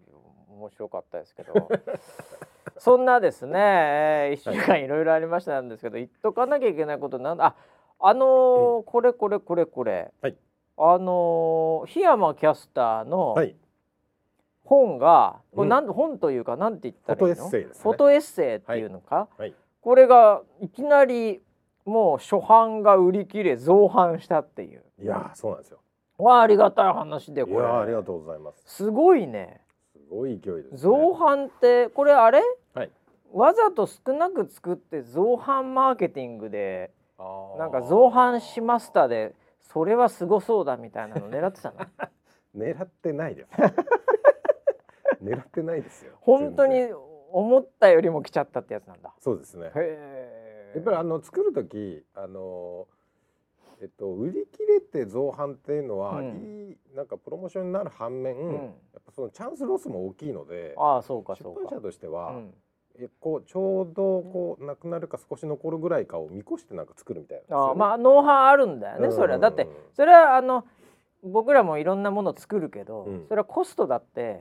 面白かったですけど。そんなですね、えー、1週間いろいろありましたんですけど言っとかなきゃいけないことなんだ。ああのーうん、これこれこれこれ、はい、あのー、檜山キャスターの、はい本がこれなん、うん、本というかなんて言ったらいいの？フォトエッセイ、ね、フォトエッセイっていうのか、はい。はい、これがいきなりもう初版が売り切れ増版したっていう。いやそうなんですよ。わありがたい話でこれ。ありがとうございます。すごいね。すごい勢いです、ね、増版ってこれあれ、はい、わざと少なく作って増版マーケティングでなんか増版しましたでそれはすごそうだみたいなの狙ってたの？狙ってないです狙ってないですよ。本当に思ったよりも来ちゃったってやつなんだ。そうですね。やっぱりあの作る時あのえっと売り切れて造反っていうのは、うん、いいなんかプロモーションになる反面、うん、やっぱそのチャンスロスも大きいのでああそうか出版社としては、うん。えこうちょうどこうなくなるか少し残るぐらいかを見越してなんか作るみたいな、ね、あまあノウハウあるんだよね、それは。だってそれはあの僕らもいろんなものを作るけど、それはコストだって、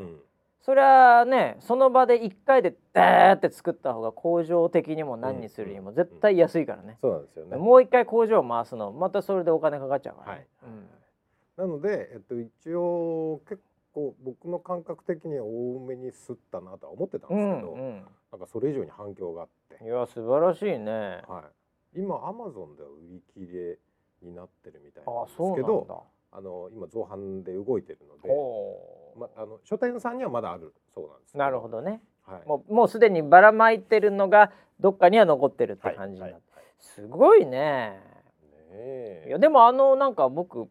それはねその場で1回でダーって作った方が工場的にも何にするにも絶対安いからね、そうなんですよね。もう一回工場を回すのまたそれでお金かかっちゃうから、ね、はい。うん、なので、えっと、一応結構僕の感覚的には多めに吸ったなとは思ってたんですけど、うんうん、なんかそれ以上に反響があって。いや素晴らしいね、はい、今アマゾンでは売り切れになってるみたいなんですけどあの今造反で動いてるので、ま、あの書店さんにはまだあるそうなんです、なるほどね、はい、もうもうすでにばらまいてるのがどっかには残ってるって感じになって、はいはい、すごいね。ねいやでもあのなんか僕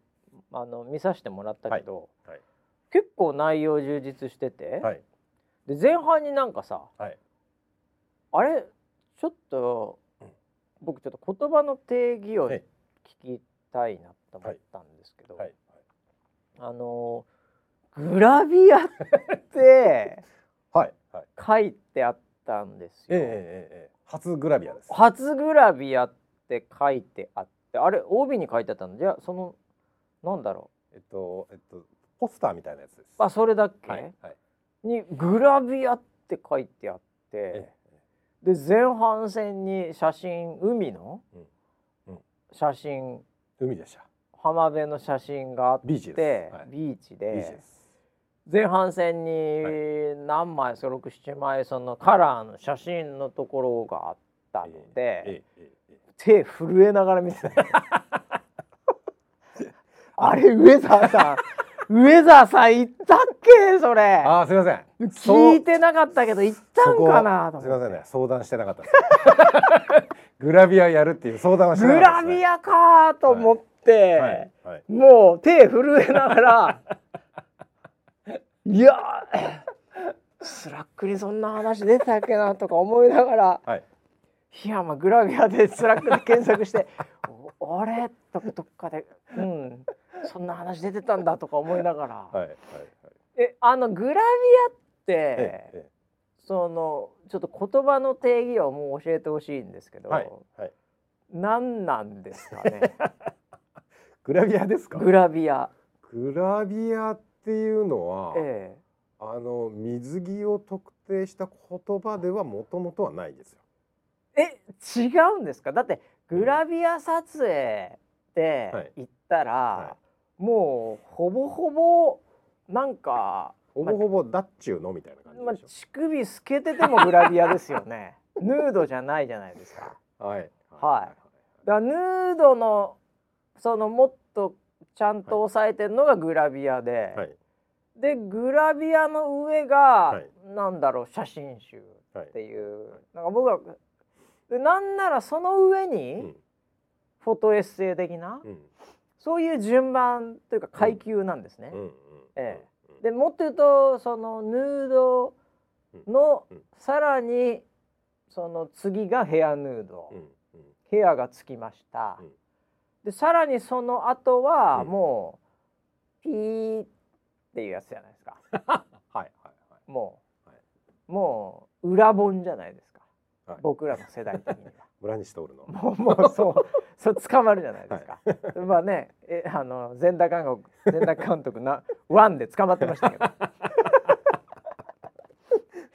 あの見させてもらったけど、はい、結構内容充実してて、で前半になんかさ、あれ？ちょっと、うん、僕ちょっと言葉の定義を聞きたいなと思ったんですけど、あのグラビアって はい書いてあったんですよ。えー、えー、初グラビアです。初グラビアって書いてあってあれ帯に書いてあったのじゃあそのなんだろう。えっとえっとポスターみたいなやつです。あそれだっけ、はいはい、にグラビアって書いてあって、えー、で前半戦に写真海の、うんうん、写真。海でした。浜辺の写真があってビーチで,、はい、ビーチで前半戦に何枚その67枚そのカラーの写真のところがあったので、手震えながら見てた。あれ上澤さん 上澤さん言ったっけ？それ。あすみません。聞いてなかったけど言ったんかな？すみませんね。相談してなかった グラビアやるっていう相談はしてなかった、ね、グラビアかと思って、はいはい、もう手震えながらいやスラックにそんな話出たっけなとか思いながら、はい、檜山グラビアでスラックで検索して「あれ?」とかどっかで「うん。そんな話出てたんだ」とか思いながら、はいはいはい、えあのグラビアって、ええ、そのちょっと言葉の定義をもう教えてほしいんですけど、はいはい、何なんですかね？グラビアですか？グラビア。グラビアっていうのは、ええ、あの水着を特定した言葉ではもともとはないですよ。え違うんですか？だってグラビア撮影って言ったら、はい。はい、もうほぼほぼなんかほぼほぼダッチューのみたいな感じまあ、乳首透けててもグラビアですよね。ヌードじゃないじゃないですか。はい、はい、だヌードのそのもっとちゃんと押さえてるのがグラビアで、はい、でグラビアの上が、はい、なんだろう写真集っていう、はい、なんか僕はでなんならその上に、フォトエッセイ的な、うん、そういう順番というか階級なんですね。ええ、でもっと言うとそのヌードの、さらにその次がヘアヌード、ヘアがつきました。でさらにその後はもう、ピーっていうやつじゃないですか。はいはいはい。もう、はい、もう裏本じゃないですか。はい、僕らの世代的には。村西徹の。もうもうそう そう捕まるじゃないですか。はい、まあねえあの全田監督全田監督なワンで捕まってましたけど。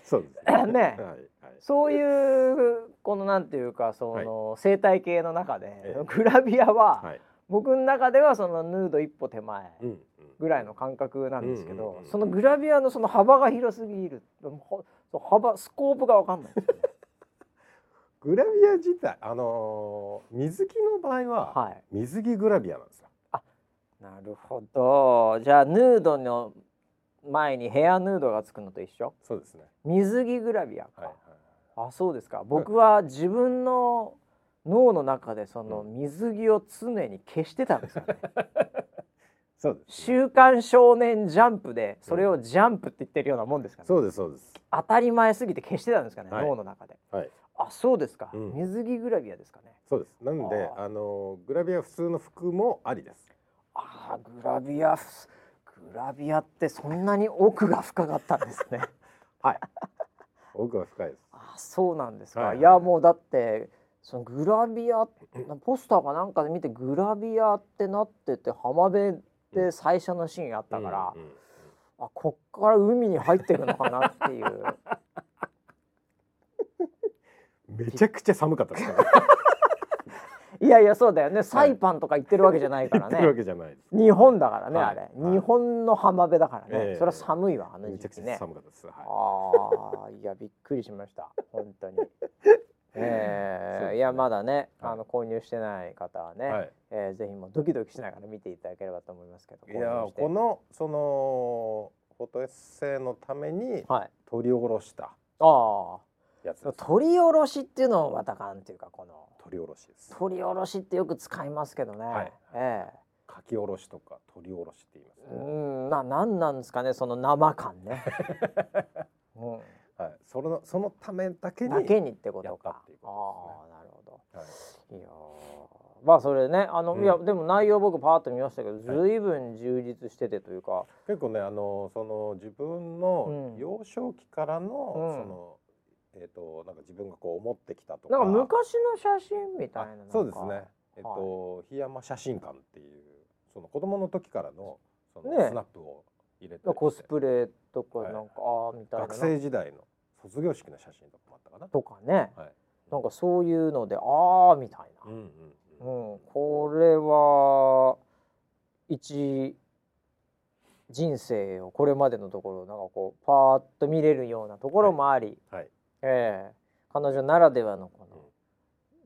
そうですね。ね、はいそういうこのなんていうかその、はい、生態系の中で、グラビアは、はい、僕の中ではそのヌード一歩手前ぐらいの感覚なんですけど、そのグラビアのその幅が広すぎる。幅スコープが分かんないね。グラビア自体あのー、水着の場合は、はい、水着グラビアなんですよ。あなるほど。じゃあヌードの前にヘアヌードがつくのと一緒？そうですね。水着グラビアか、はいはいあそうですか僕は自分の脳の中でその水着を常に消してたんですよね。そうです、ね、週刊少年ジャンプでそれをジャンプって言ってるようなもんですかね。そうですそうです。当たり前すぎて消してたんですかね、はい、脳の中で。はい。あそうですか、うん、水着グラビアですかね。そうです。なんであのグラビア普通の服もありです。あグラビアグラビアってそんなに奥が深かったんですね。はい。奥が深いです。あそうなんですか、はい、い。やもうだってそのグラビアポスターかなんかで見てグラビアってなってて浜辺で最初のシーンあったから、うんうんうん、あこっから海に入っていくのかなっていう。めちゃくちゃ寒かったですかいやいやそうだよね。サイパンとか行ってるわけじゃないからね、日本だからね、はい、あれ、はい、日本の浜辺だからね、えー、それは寒いわあの時期ね。寒かったです、はい、ああいやびっくりしました。本当に。えー、ね、いやまだね、あの購入してない方はね、はい、えー、ぜひもドキドキしながら見ていただければと思いますけどいやこのそのフォトエッセイのために取り下ろしたやつ、はい、取り下ろしっていうのをまたかんっていうかこの。取り下ろしです。取り下ろしってよく使いますけどね、はい、ええ。書き下ろしとか取り下ろしって言います、ね、うん。ななんなんですかねその生感ね、うん、はい、そのそのためだけにだけにってことか。っていうことね、ああなるほど。はい、いやまあそれねあの、うん、いやでも内容僕パーッと見ましたけど、ずい。ぶん充実しててというか。結構ねあのその自分の幼少期からの、うん、そのえっ、ー、となんか自分がこう思ってきたとか。なんか昔の写真みたいなそうですね。えっ、ー、と、はい、檜山写真館っていうその子供の時からのそのスナップを入れて、ね、コスプレとかなんか、はい、ああみたいな。学生時代の卒業式の写真とかもあったかな。とかね、はい、なんかそういうのでああみたいな、うん、うん。うん、これは一人生をこれまでのところなんかこうパーッと見れるようなところもあり、はい。はい、えー、彼女ならではのこの、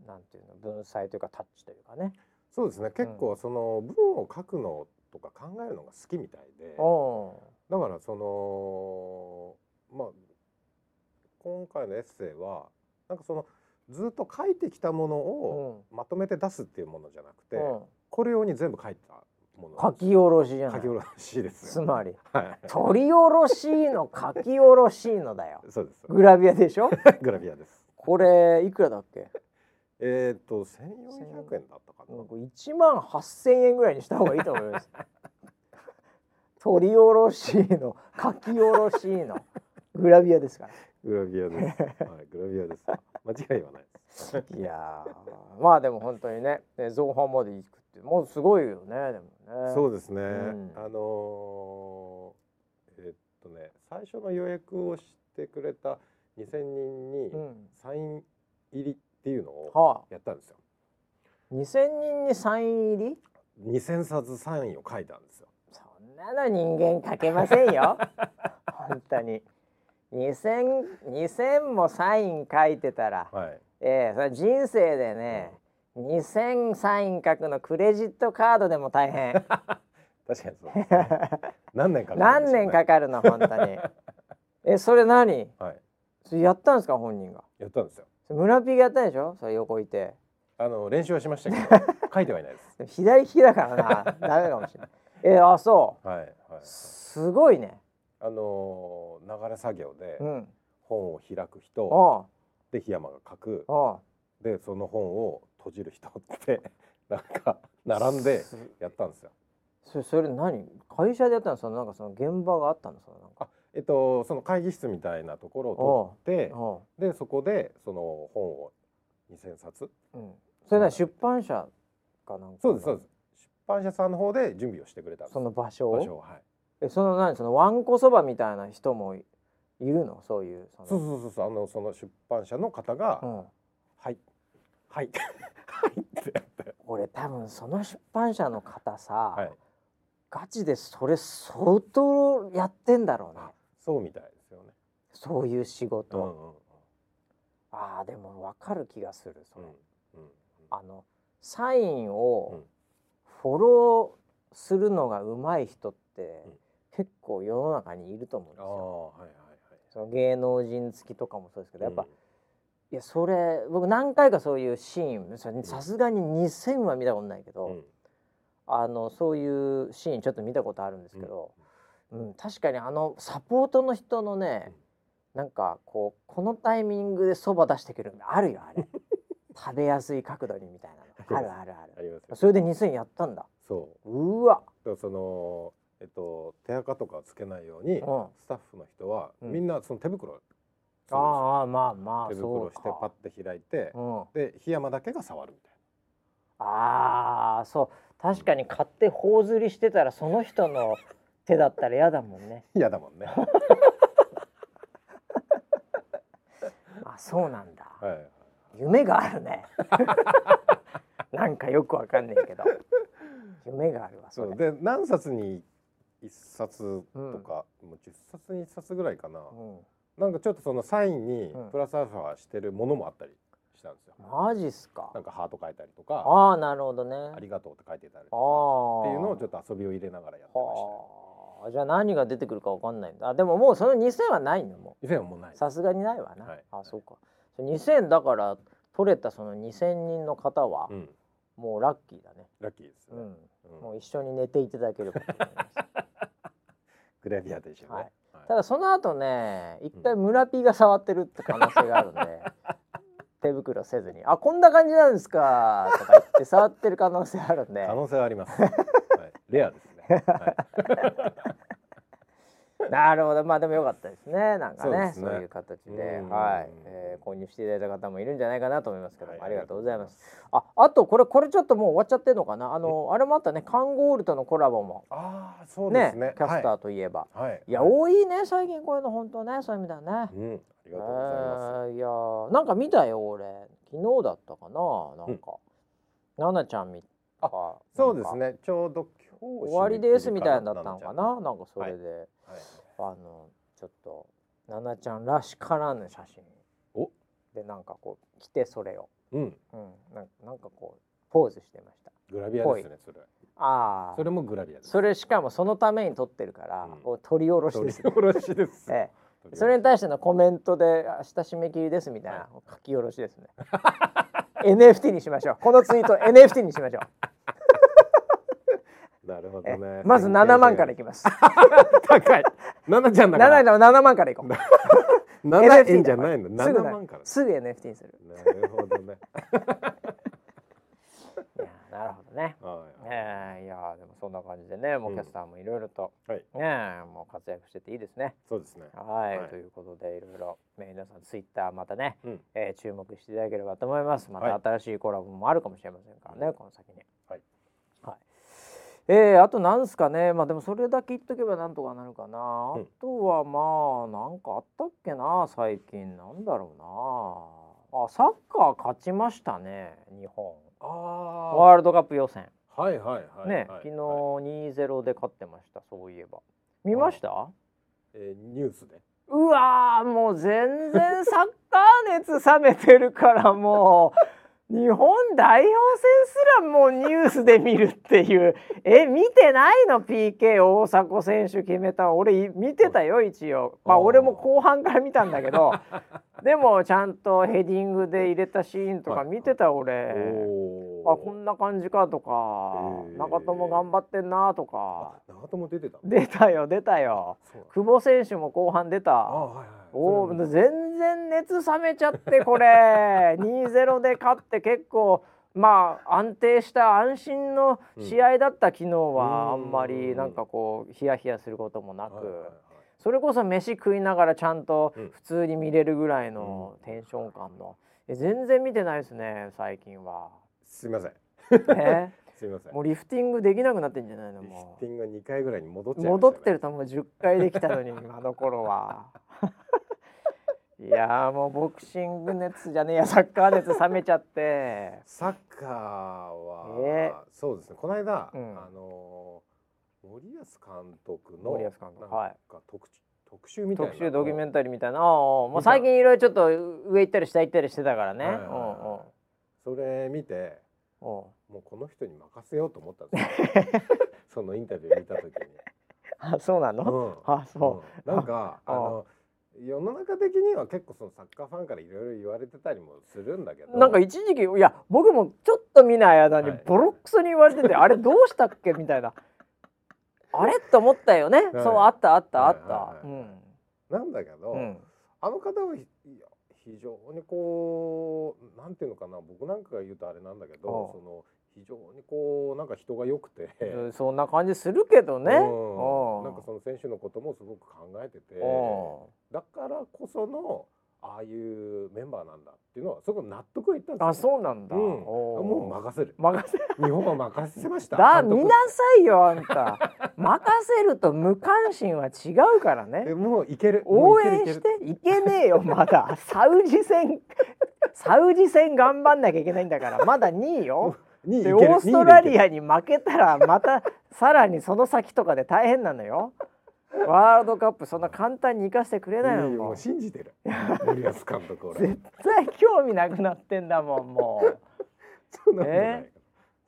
うん、なんていうの文才というかタッチというかね。そうですね。結構その文を書くのとか考えるのが好きみたいで、だからそのまあ今回のエッセイはなんかそのずっと書いてきたものをまとめて出すっていうものじゃなくて、うん、これ用に全部書いたもの書き下ろしじゃない。書き下ろしですつまり、はい、取り下ろしの書き下ろしのだよ。そうです。グラビアでしょ？グラビアです。これいくらだっけ？えっ、と千四百円だったかな。一万八千円ぐらいにした方がいいと思います。取り下ろしの書き下ろしのグラビアですから。グラビアです。はい、グラビアです。間違いはない。いやまあでも本当にね、造反まで行くってもうすごいよね、でもね。そうですね。うん、あのー、えー、っとね、最初の予約をしてくれた2000人にサイン入りっていうのをやったんですよ。うん、2000人にサイン入り？2000冊サインを書いたんですよ。そんなの人間書けませんよ。本当に。2000, 2000もサイン書いてたら、はい、えー、それ人生でね、うん、2000サイン書くのクレジットカードでも大変。確かにそう、ね、何年かかる、ね、何年かかるの本当に。えそれ何？はい。それやったんですか本人が？やったんですよ。村ピーがやったでしょ？それ横いて。あの練習はしましたけど 書いてはいないです。左利きだからな。ダメかもしれない。えあそう。はいはい。すごいね。あのー流れ作業でうん。本を開く人、おで檜山が書く。でその本を閉じる人って なんか並んでやったんですよ。それそれ何？会社でやったの？そのなんかその現場があったの？そのなんか。あえっとその会議室みたいなところを取ってでそこでその本を2,000冊。うん。それな出版社かなんかそうですそうです。出版社さんの方で準備をしてくれたんです。その場所を？場所をはい。えその何？そのわんこそばみたいな人もいいるの？そういうその。そうそうそうそう。あのその出版社の方が「うん、はいはい。はい」ってやって俺多分その出版社の方さ、はい。ガチでそれ相当やってんだろうね。そうみたいですよね。そういう仕う事、んうんうん。ああでも分かる気がするそれ、うんうんあのサインうをん。フォローするのが上手い人って、うん。結構世の中にいると思うんですよ。はいはいはい。その芸能人付きとかもそうですけどやっぱ、うんいやそれ僕何回かそういうシーンさすがに2,000は見たことないけど、うん。あのそういうシーンちょっと見たことあるんですけど、うん。確かにあのサポートの人のね、なんかこうこのタイミングでそば出してくるのあるよあれ。食べやすい角度にみたいなの。あるあるある。ありますよ。それで2,000やったんだ。そう。うわ。そのえっと手垢とかをつけないように、うん。スタッフの人は、うん。みんなその手袋ああまあまあ手袋してパッて開いて、うん、で檜山だけが触るみたいああそう。確かに買って頬ずりしてたらその人の手だったら嫌だもんね。な 嫌だもんね。あそうなんだ。はい。夢があるね。なんかよくわかんないけど。夢があるわそれ。で何冊に一冊とか、もう10冊に1冊ぐらいかな、うんなんかちょっとそのサインにうん。プラスアルファしてるものもあったりしたんですよ、マジっすか？なんかハート書いたりとか。ああなるほどね。ありがとうって書いてたりとあかあっていうのをちょっと遊びを入れながらやってましたね。はあじゃあ何が出てくるかわかんないんだ。あでももうその2000はないの？も以前はもうないうさすがにないわな、はい。あそうか。2000だから取れたその2000人の方はうん。もうラッキーだね、ラッキーですね、うん。うん。もう一緒に寝ていただければと思います。グラビアと一緒にね、はいはいただその後ね一回村 P が触ってるって可能性があるんで、手袋せずに「あこんな感じなんですか」とか言って触ってる可能性あるんで。可能性はあります、はい、レアですね、はい なるほど。まあでもよかったですね。なんかそうね。そういう形で、うん。はい、えー購入していただいた方もいるんじゃないかなと思いますけど。も、はい。ありがとうございます。ああとこれこれちょっともう終わっちゃってるのかな？あのあれもあったね。カンゴールとのコラボも。ああそうでねすね。キャスターといえば、はい、はい。い、や多いね最近こういうの本当ねそういう意味ではね。うん、ありがとうございます、えーいやーなんか見たよ俺。昨日だったかななんか、ななちゃんみとか。そうですね。ちょうど終わりですみたいなだったのかな？なんかそれで、はい。あのちょっとななちゃんらしからぬ写真。お？でなんかこう着てそれを、うん。うん、なんなんかこうポーズしてました。グラビアですねそれ。ああ。それもグラビアです。それしかもそのために撮ってるから、うん。こう撮り下ろしです、取り下ろしです、ええ、それに対してのコメントで「明日締め切りです」みたいな、書き下ろしですね。NFT にしましょう。このツイート NFT にしましょうなるほどえねまず7万からいきます。高い。7ちゃんだから。7 7万からいこう。7円 じゃないの？7すぐな万から。すぐ NFT にする。なるほどね。いやなるほどね。はいええいやでもそんな感じでねもううん。キャスターもいろいろと、はい。ねえもう活躍してていいですね。そうですね。はい、はい。ということでいろいろ、ね、皆さんツイッターまたね、うん。えー注目していただければと思います。まはい。た新しいコラボもあるかもしれませんからね、この先にえー、あとなんすかね。まあでもそれだけ言っとけばなんとかなるかな、うん。あとはまあなんかあったっけな最近。なんだろうな。あサッカー勝ちましたね日本。あワールドカップ予選。あはいはいはい。ね、はい。昨日はい2-0で勝ってましたそういえば。見ました、えーニュースで。うわーもう全然サッカー熱冷めてるからも日本代表戦すらもうニュースで見るっていう。え見てないの？PK 大迫選手決めた俺見てたよ一応。まあ俺も後半から見たんだけど。でもちゃんとヘディングで入れたシーンとか見てた俺。あこんな感じかとか。長友頑張ってんなとか。長友出てた出たよ出たよ。久保選手も後半出た、はいはい、お全然熱冷めちゃってこれ。2-0で勝って結構まあ安定した安心の試合だった昨日はあんまりなんかこうヒヤヒヤすることもなく。それこそ飯食いながらちゃんと普通に見れるぐらいのテンション感の、え全然見てないですね最近は。すみません。え？すみません。もうリフティングできなくなってんじゃないのもう。リフティング2回ぐらいに戻っちゃい、ね、戻ってるともう10回できたのにあの頃はいやもうボクシング熱じゃねえや。サッカー熱冷めちゃって。サッカーは、え。ー、そうですね。この間、うん、あの森保監督の森保監督はい。特特集みたいな。特集ドキュメンタリーみたいな。もう最近いろいろちょっと上行ったり下行ったりしてたからね、はいはいはい、それ見てもうこの人に任せようと思ったんですよ。そのインタビュー見た時に。あそうなの、うん、あそう、うん、なんかあの世の中的には結構そのサッカーファンからいろいろ言われてたりもするんだけど。なんか一時期いや僕もちょっと見ない間にボロックスに言われてて、はい、あれどうしたっけみたいな。あれ？と思ったよね、はい、そうあったあったあった、うん、なんだけど、うん、あの方は非常にこうなんていうのかな。僕なんかが言うとあれなんだけどその非常にこうなんか人が良くて。そんな感じするけどね、うん、なんかその選手のこともすごく考えてて。だからこそのああいうメンバーなんだっていうのはすごく納得いったんですあそうなんだ、うん、もう任せる。任せ日本は任せました。だ見なさいよあんた。任せると無関心は違うからね。もういける。応援していけねえよまだ。サウジ戦サウジ戦頑張んなきゃいけないんだから。まだ2位よ でオーストラリアに負けたらまたさらにその先とかで大変なのよ。ワールドカップそんな簡単に行かせてくれないの。もう。信じてる。森保監督絶対興味なくなってんだもんもう。そんえ？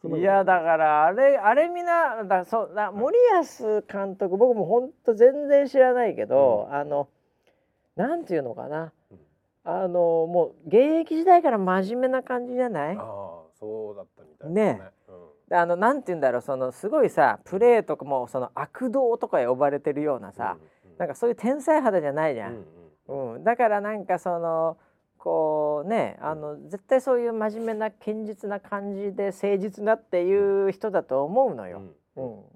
い。やだからあれあれみんなだそうだ森保監督僕も本当全然知らないけど、うん、あのなんていうのかな、うん、あのもう現役時代から真面目な感じじゃない？ああそうだったいね。ね、うん、あのなんて言うんだろうそのすごいさプレーとかもその悪童とか呼ばれてるようなさ、うんうん、なんかそういう天才肌じゃないじゃん、うんうん、だからなんかそのこうねあの絶対そういう真面目な堅実な感じで誠実なっていう人だと思うのよ。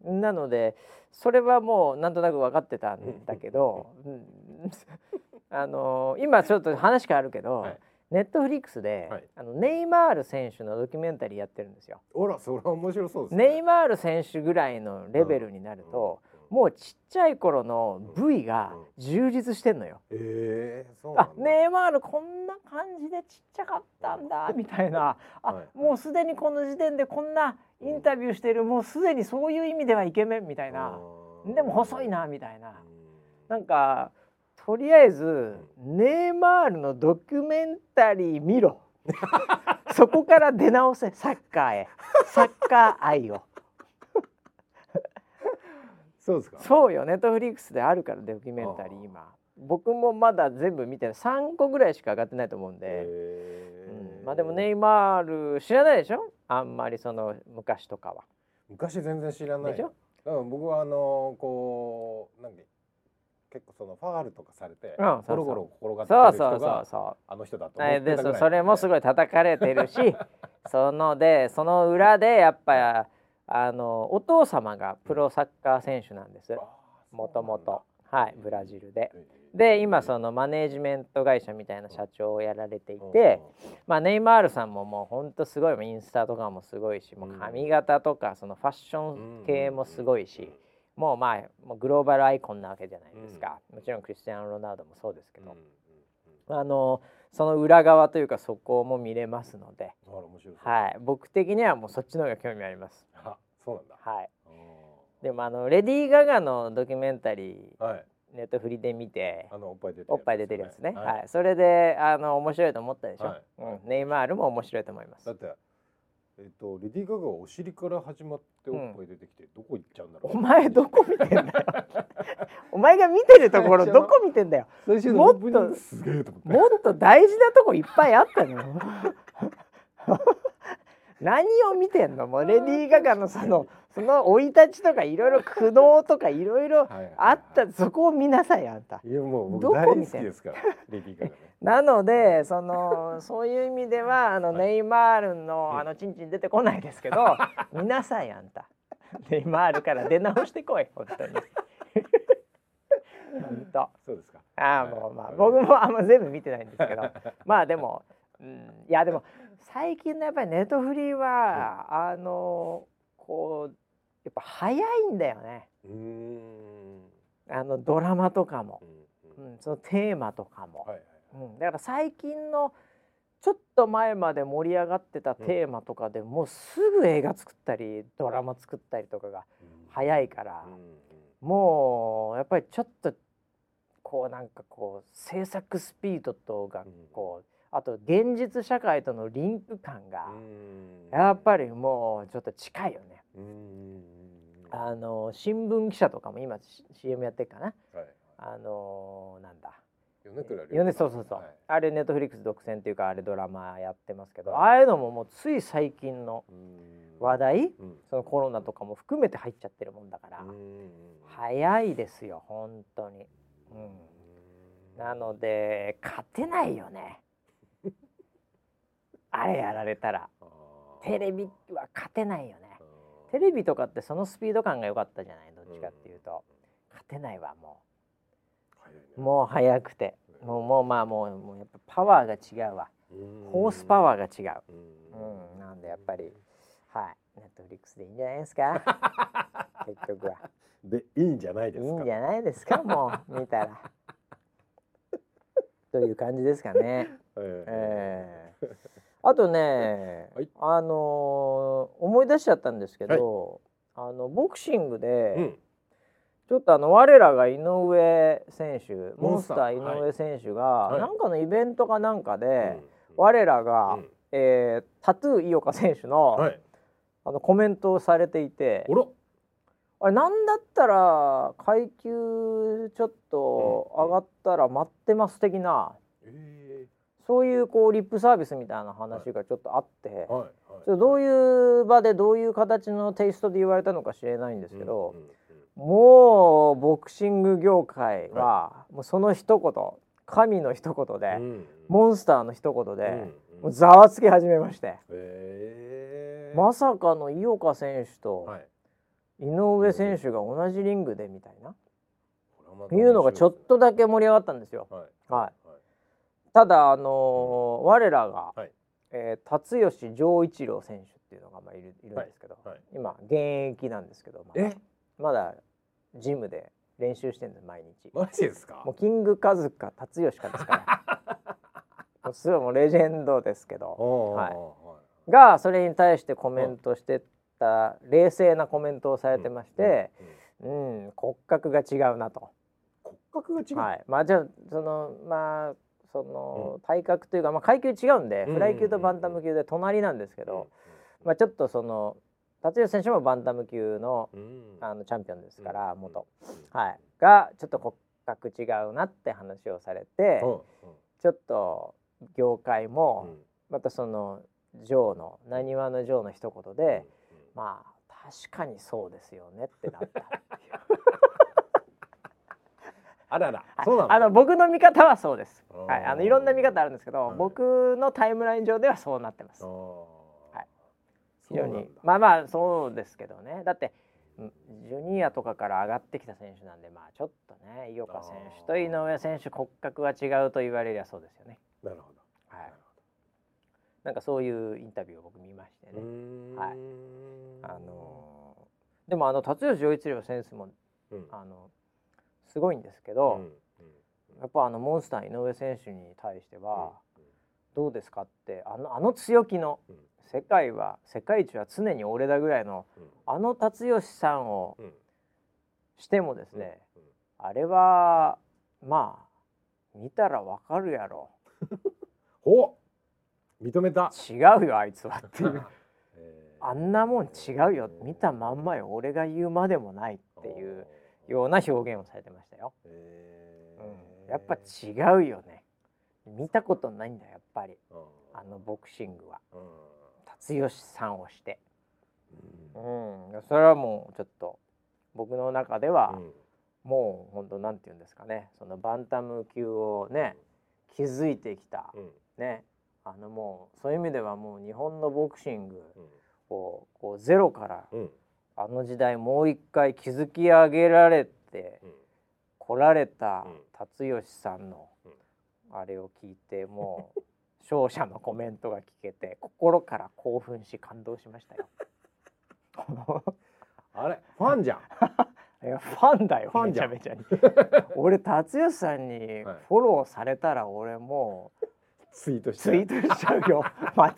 うん、なのでそれはもうなんとなく分かってたんだけど、うん、あの今ちょっと話変わるけど、はい、ネットフリックスで、はい、あのネイマール選手のドキュメンタリーやってるんですよ。ほらそれは面白そうです、ね、ネイマール選手ぐらいのレベルになると、うん、もうちっちゃい頃の部位が充実してんのよ。うんうん、えー、そうあネイマールこんな感じでちっちゃかったんだ みたいな。あ、はい、もうすでにこの時点でこんなインタビューしてるもうすでにそういう意味ではイケメンみたいな。でも細いなみたいな。なんかとりあえずネイマールのドキュメンタリー見ろ。そこから出直せ。サッカーへ。サッカー愛を。そうですか？そうよ。ネットフリックスであるからドキュメンタリー今。僕もまだ全部見てない。3個ぐらいしか上がってないと思うんで、うん、まあでもネイマール知らないでしょ？あんまりその昔とかは。昔全然知らない。でしょ？僕はあのこうなんで結構そのファールとかされて、うん、ゴロゴロ転がってる人があの人だと思ってたぐらい、それもすごい叩かれてるし そのでその裏でやっぱあのお父様がプロサッカー選手なんです。もともと。はいブラジルで。で今そのマネージメント会社みたいな社長をやられていて、まあ、ネイマールさんももうほんとすごい。インスタとかもすごいしもう髪型とかそのファッション系もすごいし。もうまあもうグローバルアイコンなわけじゃないですか、うん、もちろんクリスティアーノ・ロナウドもそうですけど、うん、あのその裏側というかそこも見れますので、はい、僕的にはもうそっちの方が興味あります。あそうなんだ、はい、でもあのレディー・ガガのドキュメンタリーネットフリで見てあのおっぱい出てるおっぱい出てるやつね、はい、はい、それであの面白いと思ったでしょ、はい、うん、ネイマールも面白いと思います。だってえっ、ー、とレディー・ガガはお尻から始まっておっぱい出てきて、どこ行っちゃうんだろう、お前どこ見てんだよ？お前が見てるところどこ見てんだよ？もっともっと大事なとこいっぱいあったの？よ 何を見てんの？もうレディー・ガガのそのその生い立ちとかいろいろ苦悩とかいろいろあった。そこを見なさいあんた。いやもう僕大好きですからレディー・ガガね。なのでその そういう意味ではあの、ネイマールのあのチンチン出てこないですけど 見なさいあんた。ネイマールから出直してこい本当に。本当。そうですか。ああもうまあ僕もあんま全部見てないんですけど。まあでも、うん、いやでも最近のやっぱりネットフリーは、うん、あのこうやっぱ早いんだよね。あのドラマとかも、うん、うん、そのテーマとかも、はいはい、うん、だから最近のちょっと前まで盛り上がってたテーマとかでもうすぐ映画作ったりドラマ作ったりとかが早いから、もうやっぱりちょっとこうなんかこう制作スピードとがこう、あと現実社会とのリンク感がやっぱりもうちょっと近いよね。あの新聞記者とかも今 CM やってるかな、はい、あのなんだ米倉米そうそうそう、はい、あれネットフリックス独占っていうかあれドラマやってますけど、はい、ああいうのももうつい最近の話題、うん、そのコロナとかも含めて入っちゃってるもんだから早いですよ本当に、うん、なので勝てないよね。あれやられたら。テレビは勝てないよね。テレビとかってそのスピード感が良かったじゃないどっちかっていうと、勝てないわもう、ね、もう速くて、もうもうまあもうもうやっぱパワーが違うわ。ホースパワーが違う。うん。なんでやっぱりはい。ネットフリックスでいいんじゃないですか？結局は。でいいんじゃないですか？いいんじゃないですか？もう見たら。という感じですかね。えー、えーあとね、はい、あのー、思い出しちゃったんですけど、はい、あのボクシングで、うん、ちょっとあの我らが井上選手モンスター。井上選手が、はい、なんかのイベントかなんかで、はい、我らが、うん、えー、タトゥー井岡選手の,、あのコメントをされていて。あれなんだったら階級ちょっと上がったら待ってます的な、えー。そういうこうリップサービスみたいな話がちょっとあって、どういう場でどういう形のテイストで言われたのか知れないんですけど、もうボクシング業界は、もうその一言神の一言で、うん。うん、モンスターの一言で、うんうん、もうざわつき始めまして、えー、まさかの井岡選手と井上選手が同じリングでみたいな、いうのがちょっとだけ盛り上がったんですよ。はい、はい。ただあのー、我らが、はい、えー、辰吉丈一郎選手っていうのがまあいるいるんですけど、はい。はい、今現役なんですけど、まだまだジムで練習してるんです毎日。マジですか？もうキングカズか辰吉かですから。もうすごいもうレジェンドですけど、はい、がそれに対してコメントしてた冷静なコメントをされてまして、うん、うん、骨格が違うなと。骨格が違う？はい。まあじゃあそのまあその体格というか、まあ、階級違うんで、フライ級とバンタム級で隣なんですけど、まあ、ちょっとその達吉選手もバンタム級の,、あのチャンピオンですから、元、はい、がちょっと骨格違うなって話をされて、ちょっと業界もまたそのジョーのなにわのジョーの一言で、まあ確かにそうですよねってなった。あらら、そうなの？あの僕の見方はそうです。はい、あのいろんな見方あるんですけど、僕のタイムライン上ではそうなってます。常にまあまあそうですけどね。だってジュニアとかから上がってきた選手なんで、まあちょっとね、井岡選手と井上選手骨格が違うと言われりゃそうですよね。なるほど。はい。なんかそういうインタビューを僕見ましてね。はい。あのー、でもあの辰吉丈一郎選手も、うん、あのすごいんですけど、やっぱあのモンスター井上選手に対しては、どうですかってあのあの強気の、世界は世界一は常に俺だぐらいの、あの辰吉さんをしてもですね、あれはまあ見たらわかるやろ。お認めた。違うよあいつはっていう。あんなもん違うよ。見たまんまよ俺が言うまでもないっていうような表現をされてましたよ、うん、やっぱ違うよね。見たことないんだやっぱり。あのボクシングは辰吉さんをして、うん、それはもうちょっと僕の中では、もう本当なんて言うんですかね。そのバンタム級をね築いてきた、ね。あのもうそういう意味ではもう日本のボクシングをこうゼロから、あの時代もう一回築き上げられて来られた辰吉さんのあれを聞いてもう 勝者のコメントが聞けて心から興奮し感動しましたよ。あれファンじゃん。いやファンだよめちゃめちゃに。俺達吉さんにフォローされたら俺もうツイートしちゃう。ツイートしちゃうよ。間違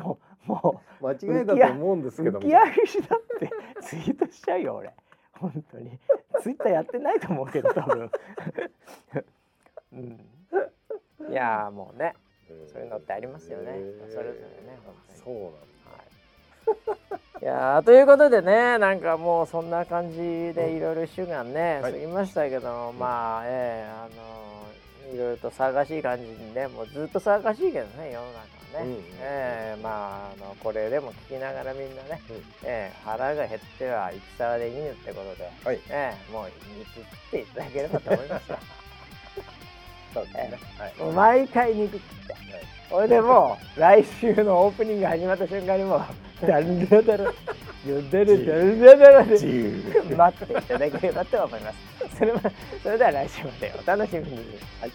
もうもう間違いだと思うんですけども。浮き上げしだってツイートしちゃうよ俺。本当に。ツイッターやってないと思うけど多分。うん。いやもうね。そういうのってありますよね。それぞれね。そうなんだ。い。やということでねなんかもうそんな感じでいろいろ週間ね、過ぎましたけど、まあええー、あのいろいろと騒がしい感じにねもうずっと騒がしいけどね世の中はね、うん、えー、まああのこれでも聞きながらみんなね、うん、えー、腹が減っては戦はできぬってことで、はい、えー、もう肉食っていただければと思いますよ。そうね、はい、毎回肉食って、はい、それでもう来週のオープニング始まった瞬間にもうだるだるだるだるだるだるで待っていただければと思います。それそれでは来週までお楽しみに、はい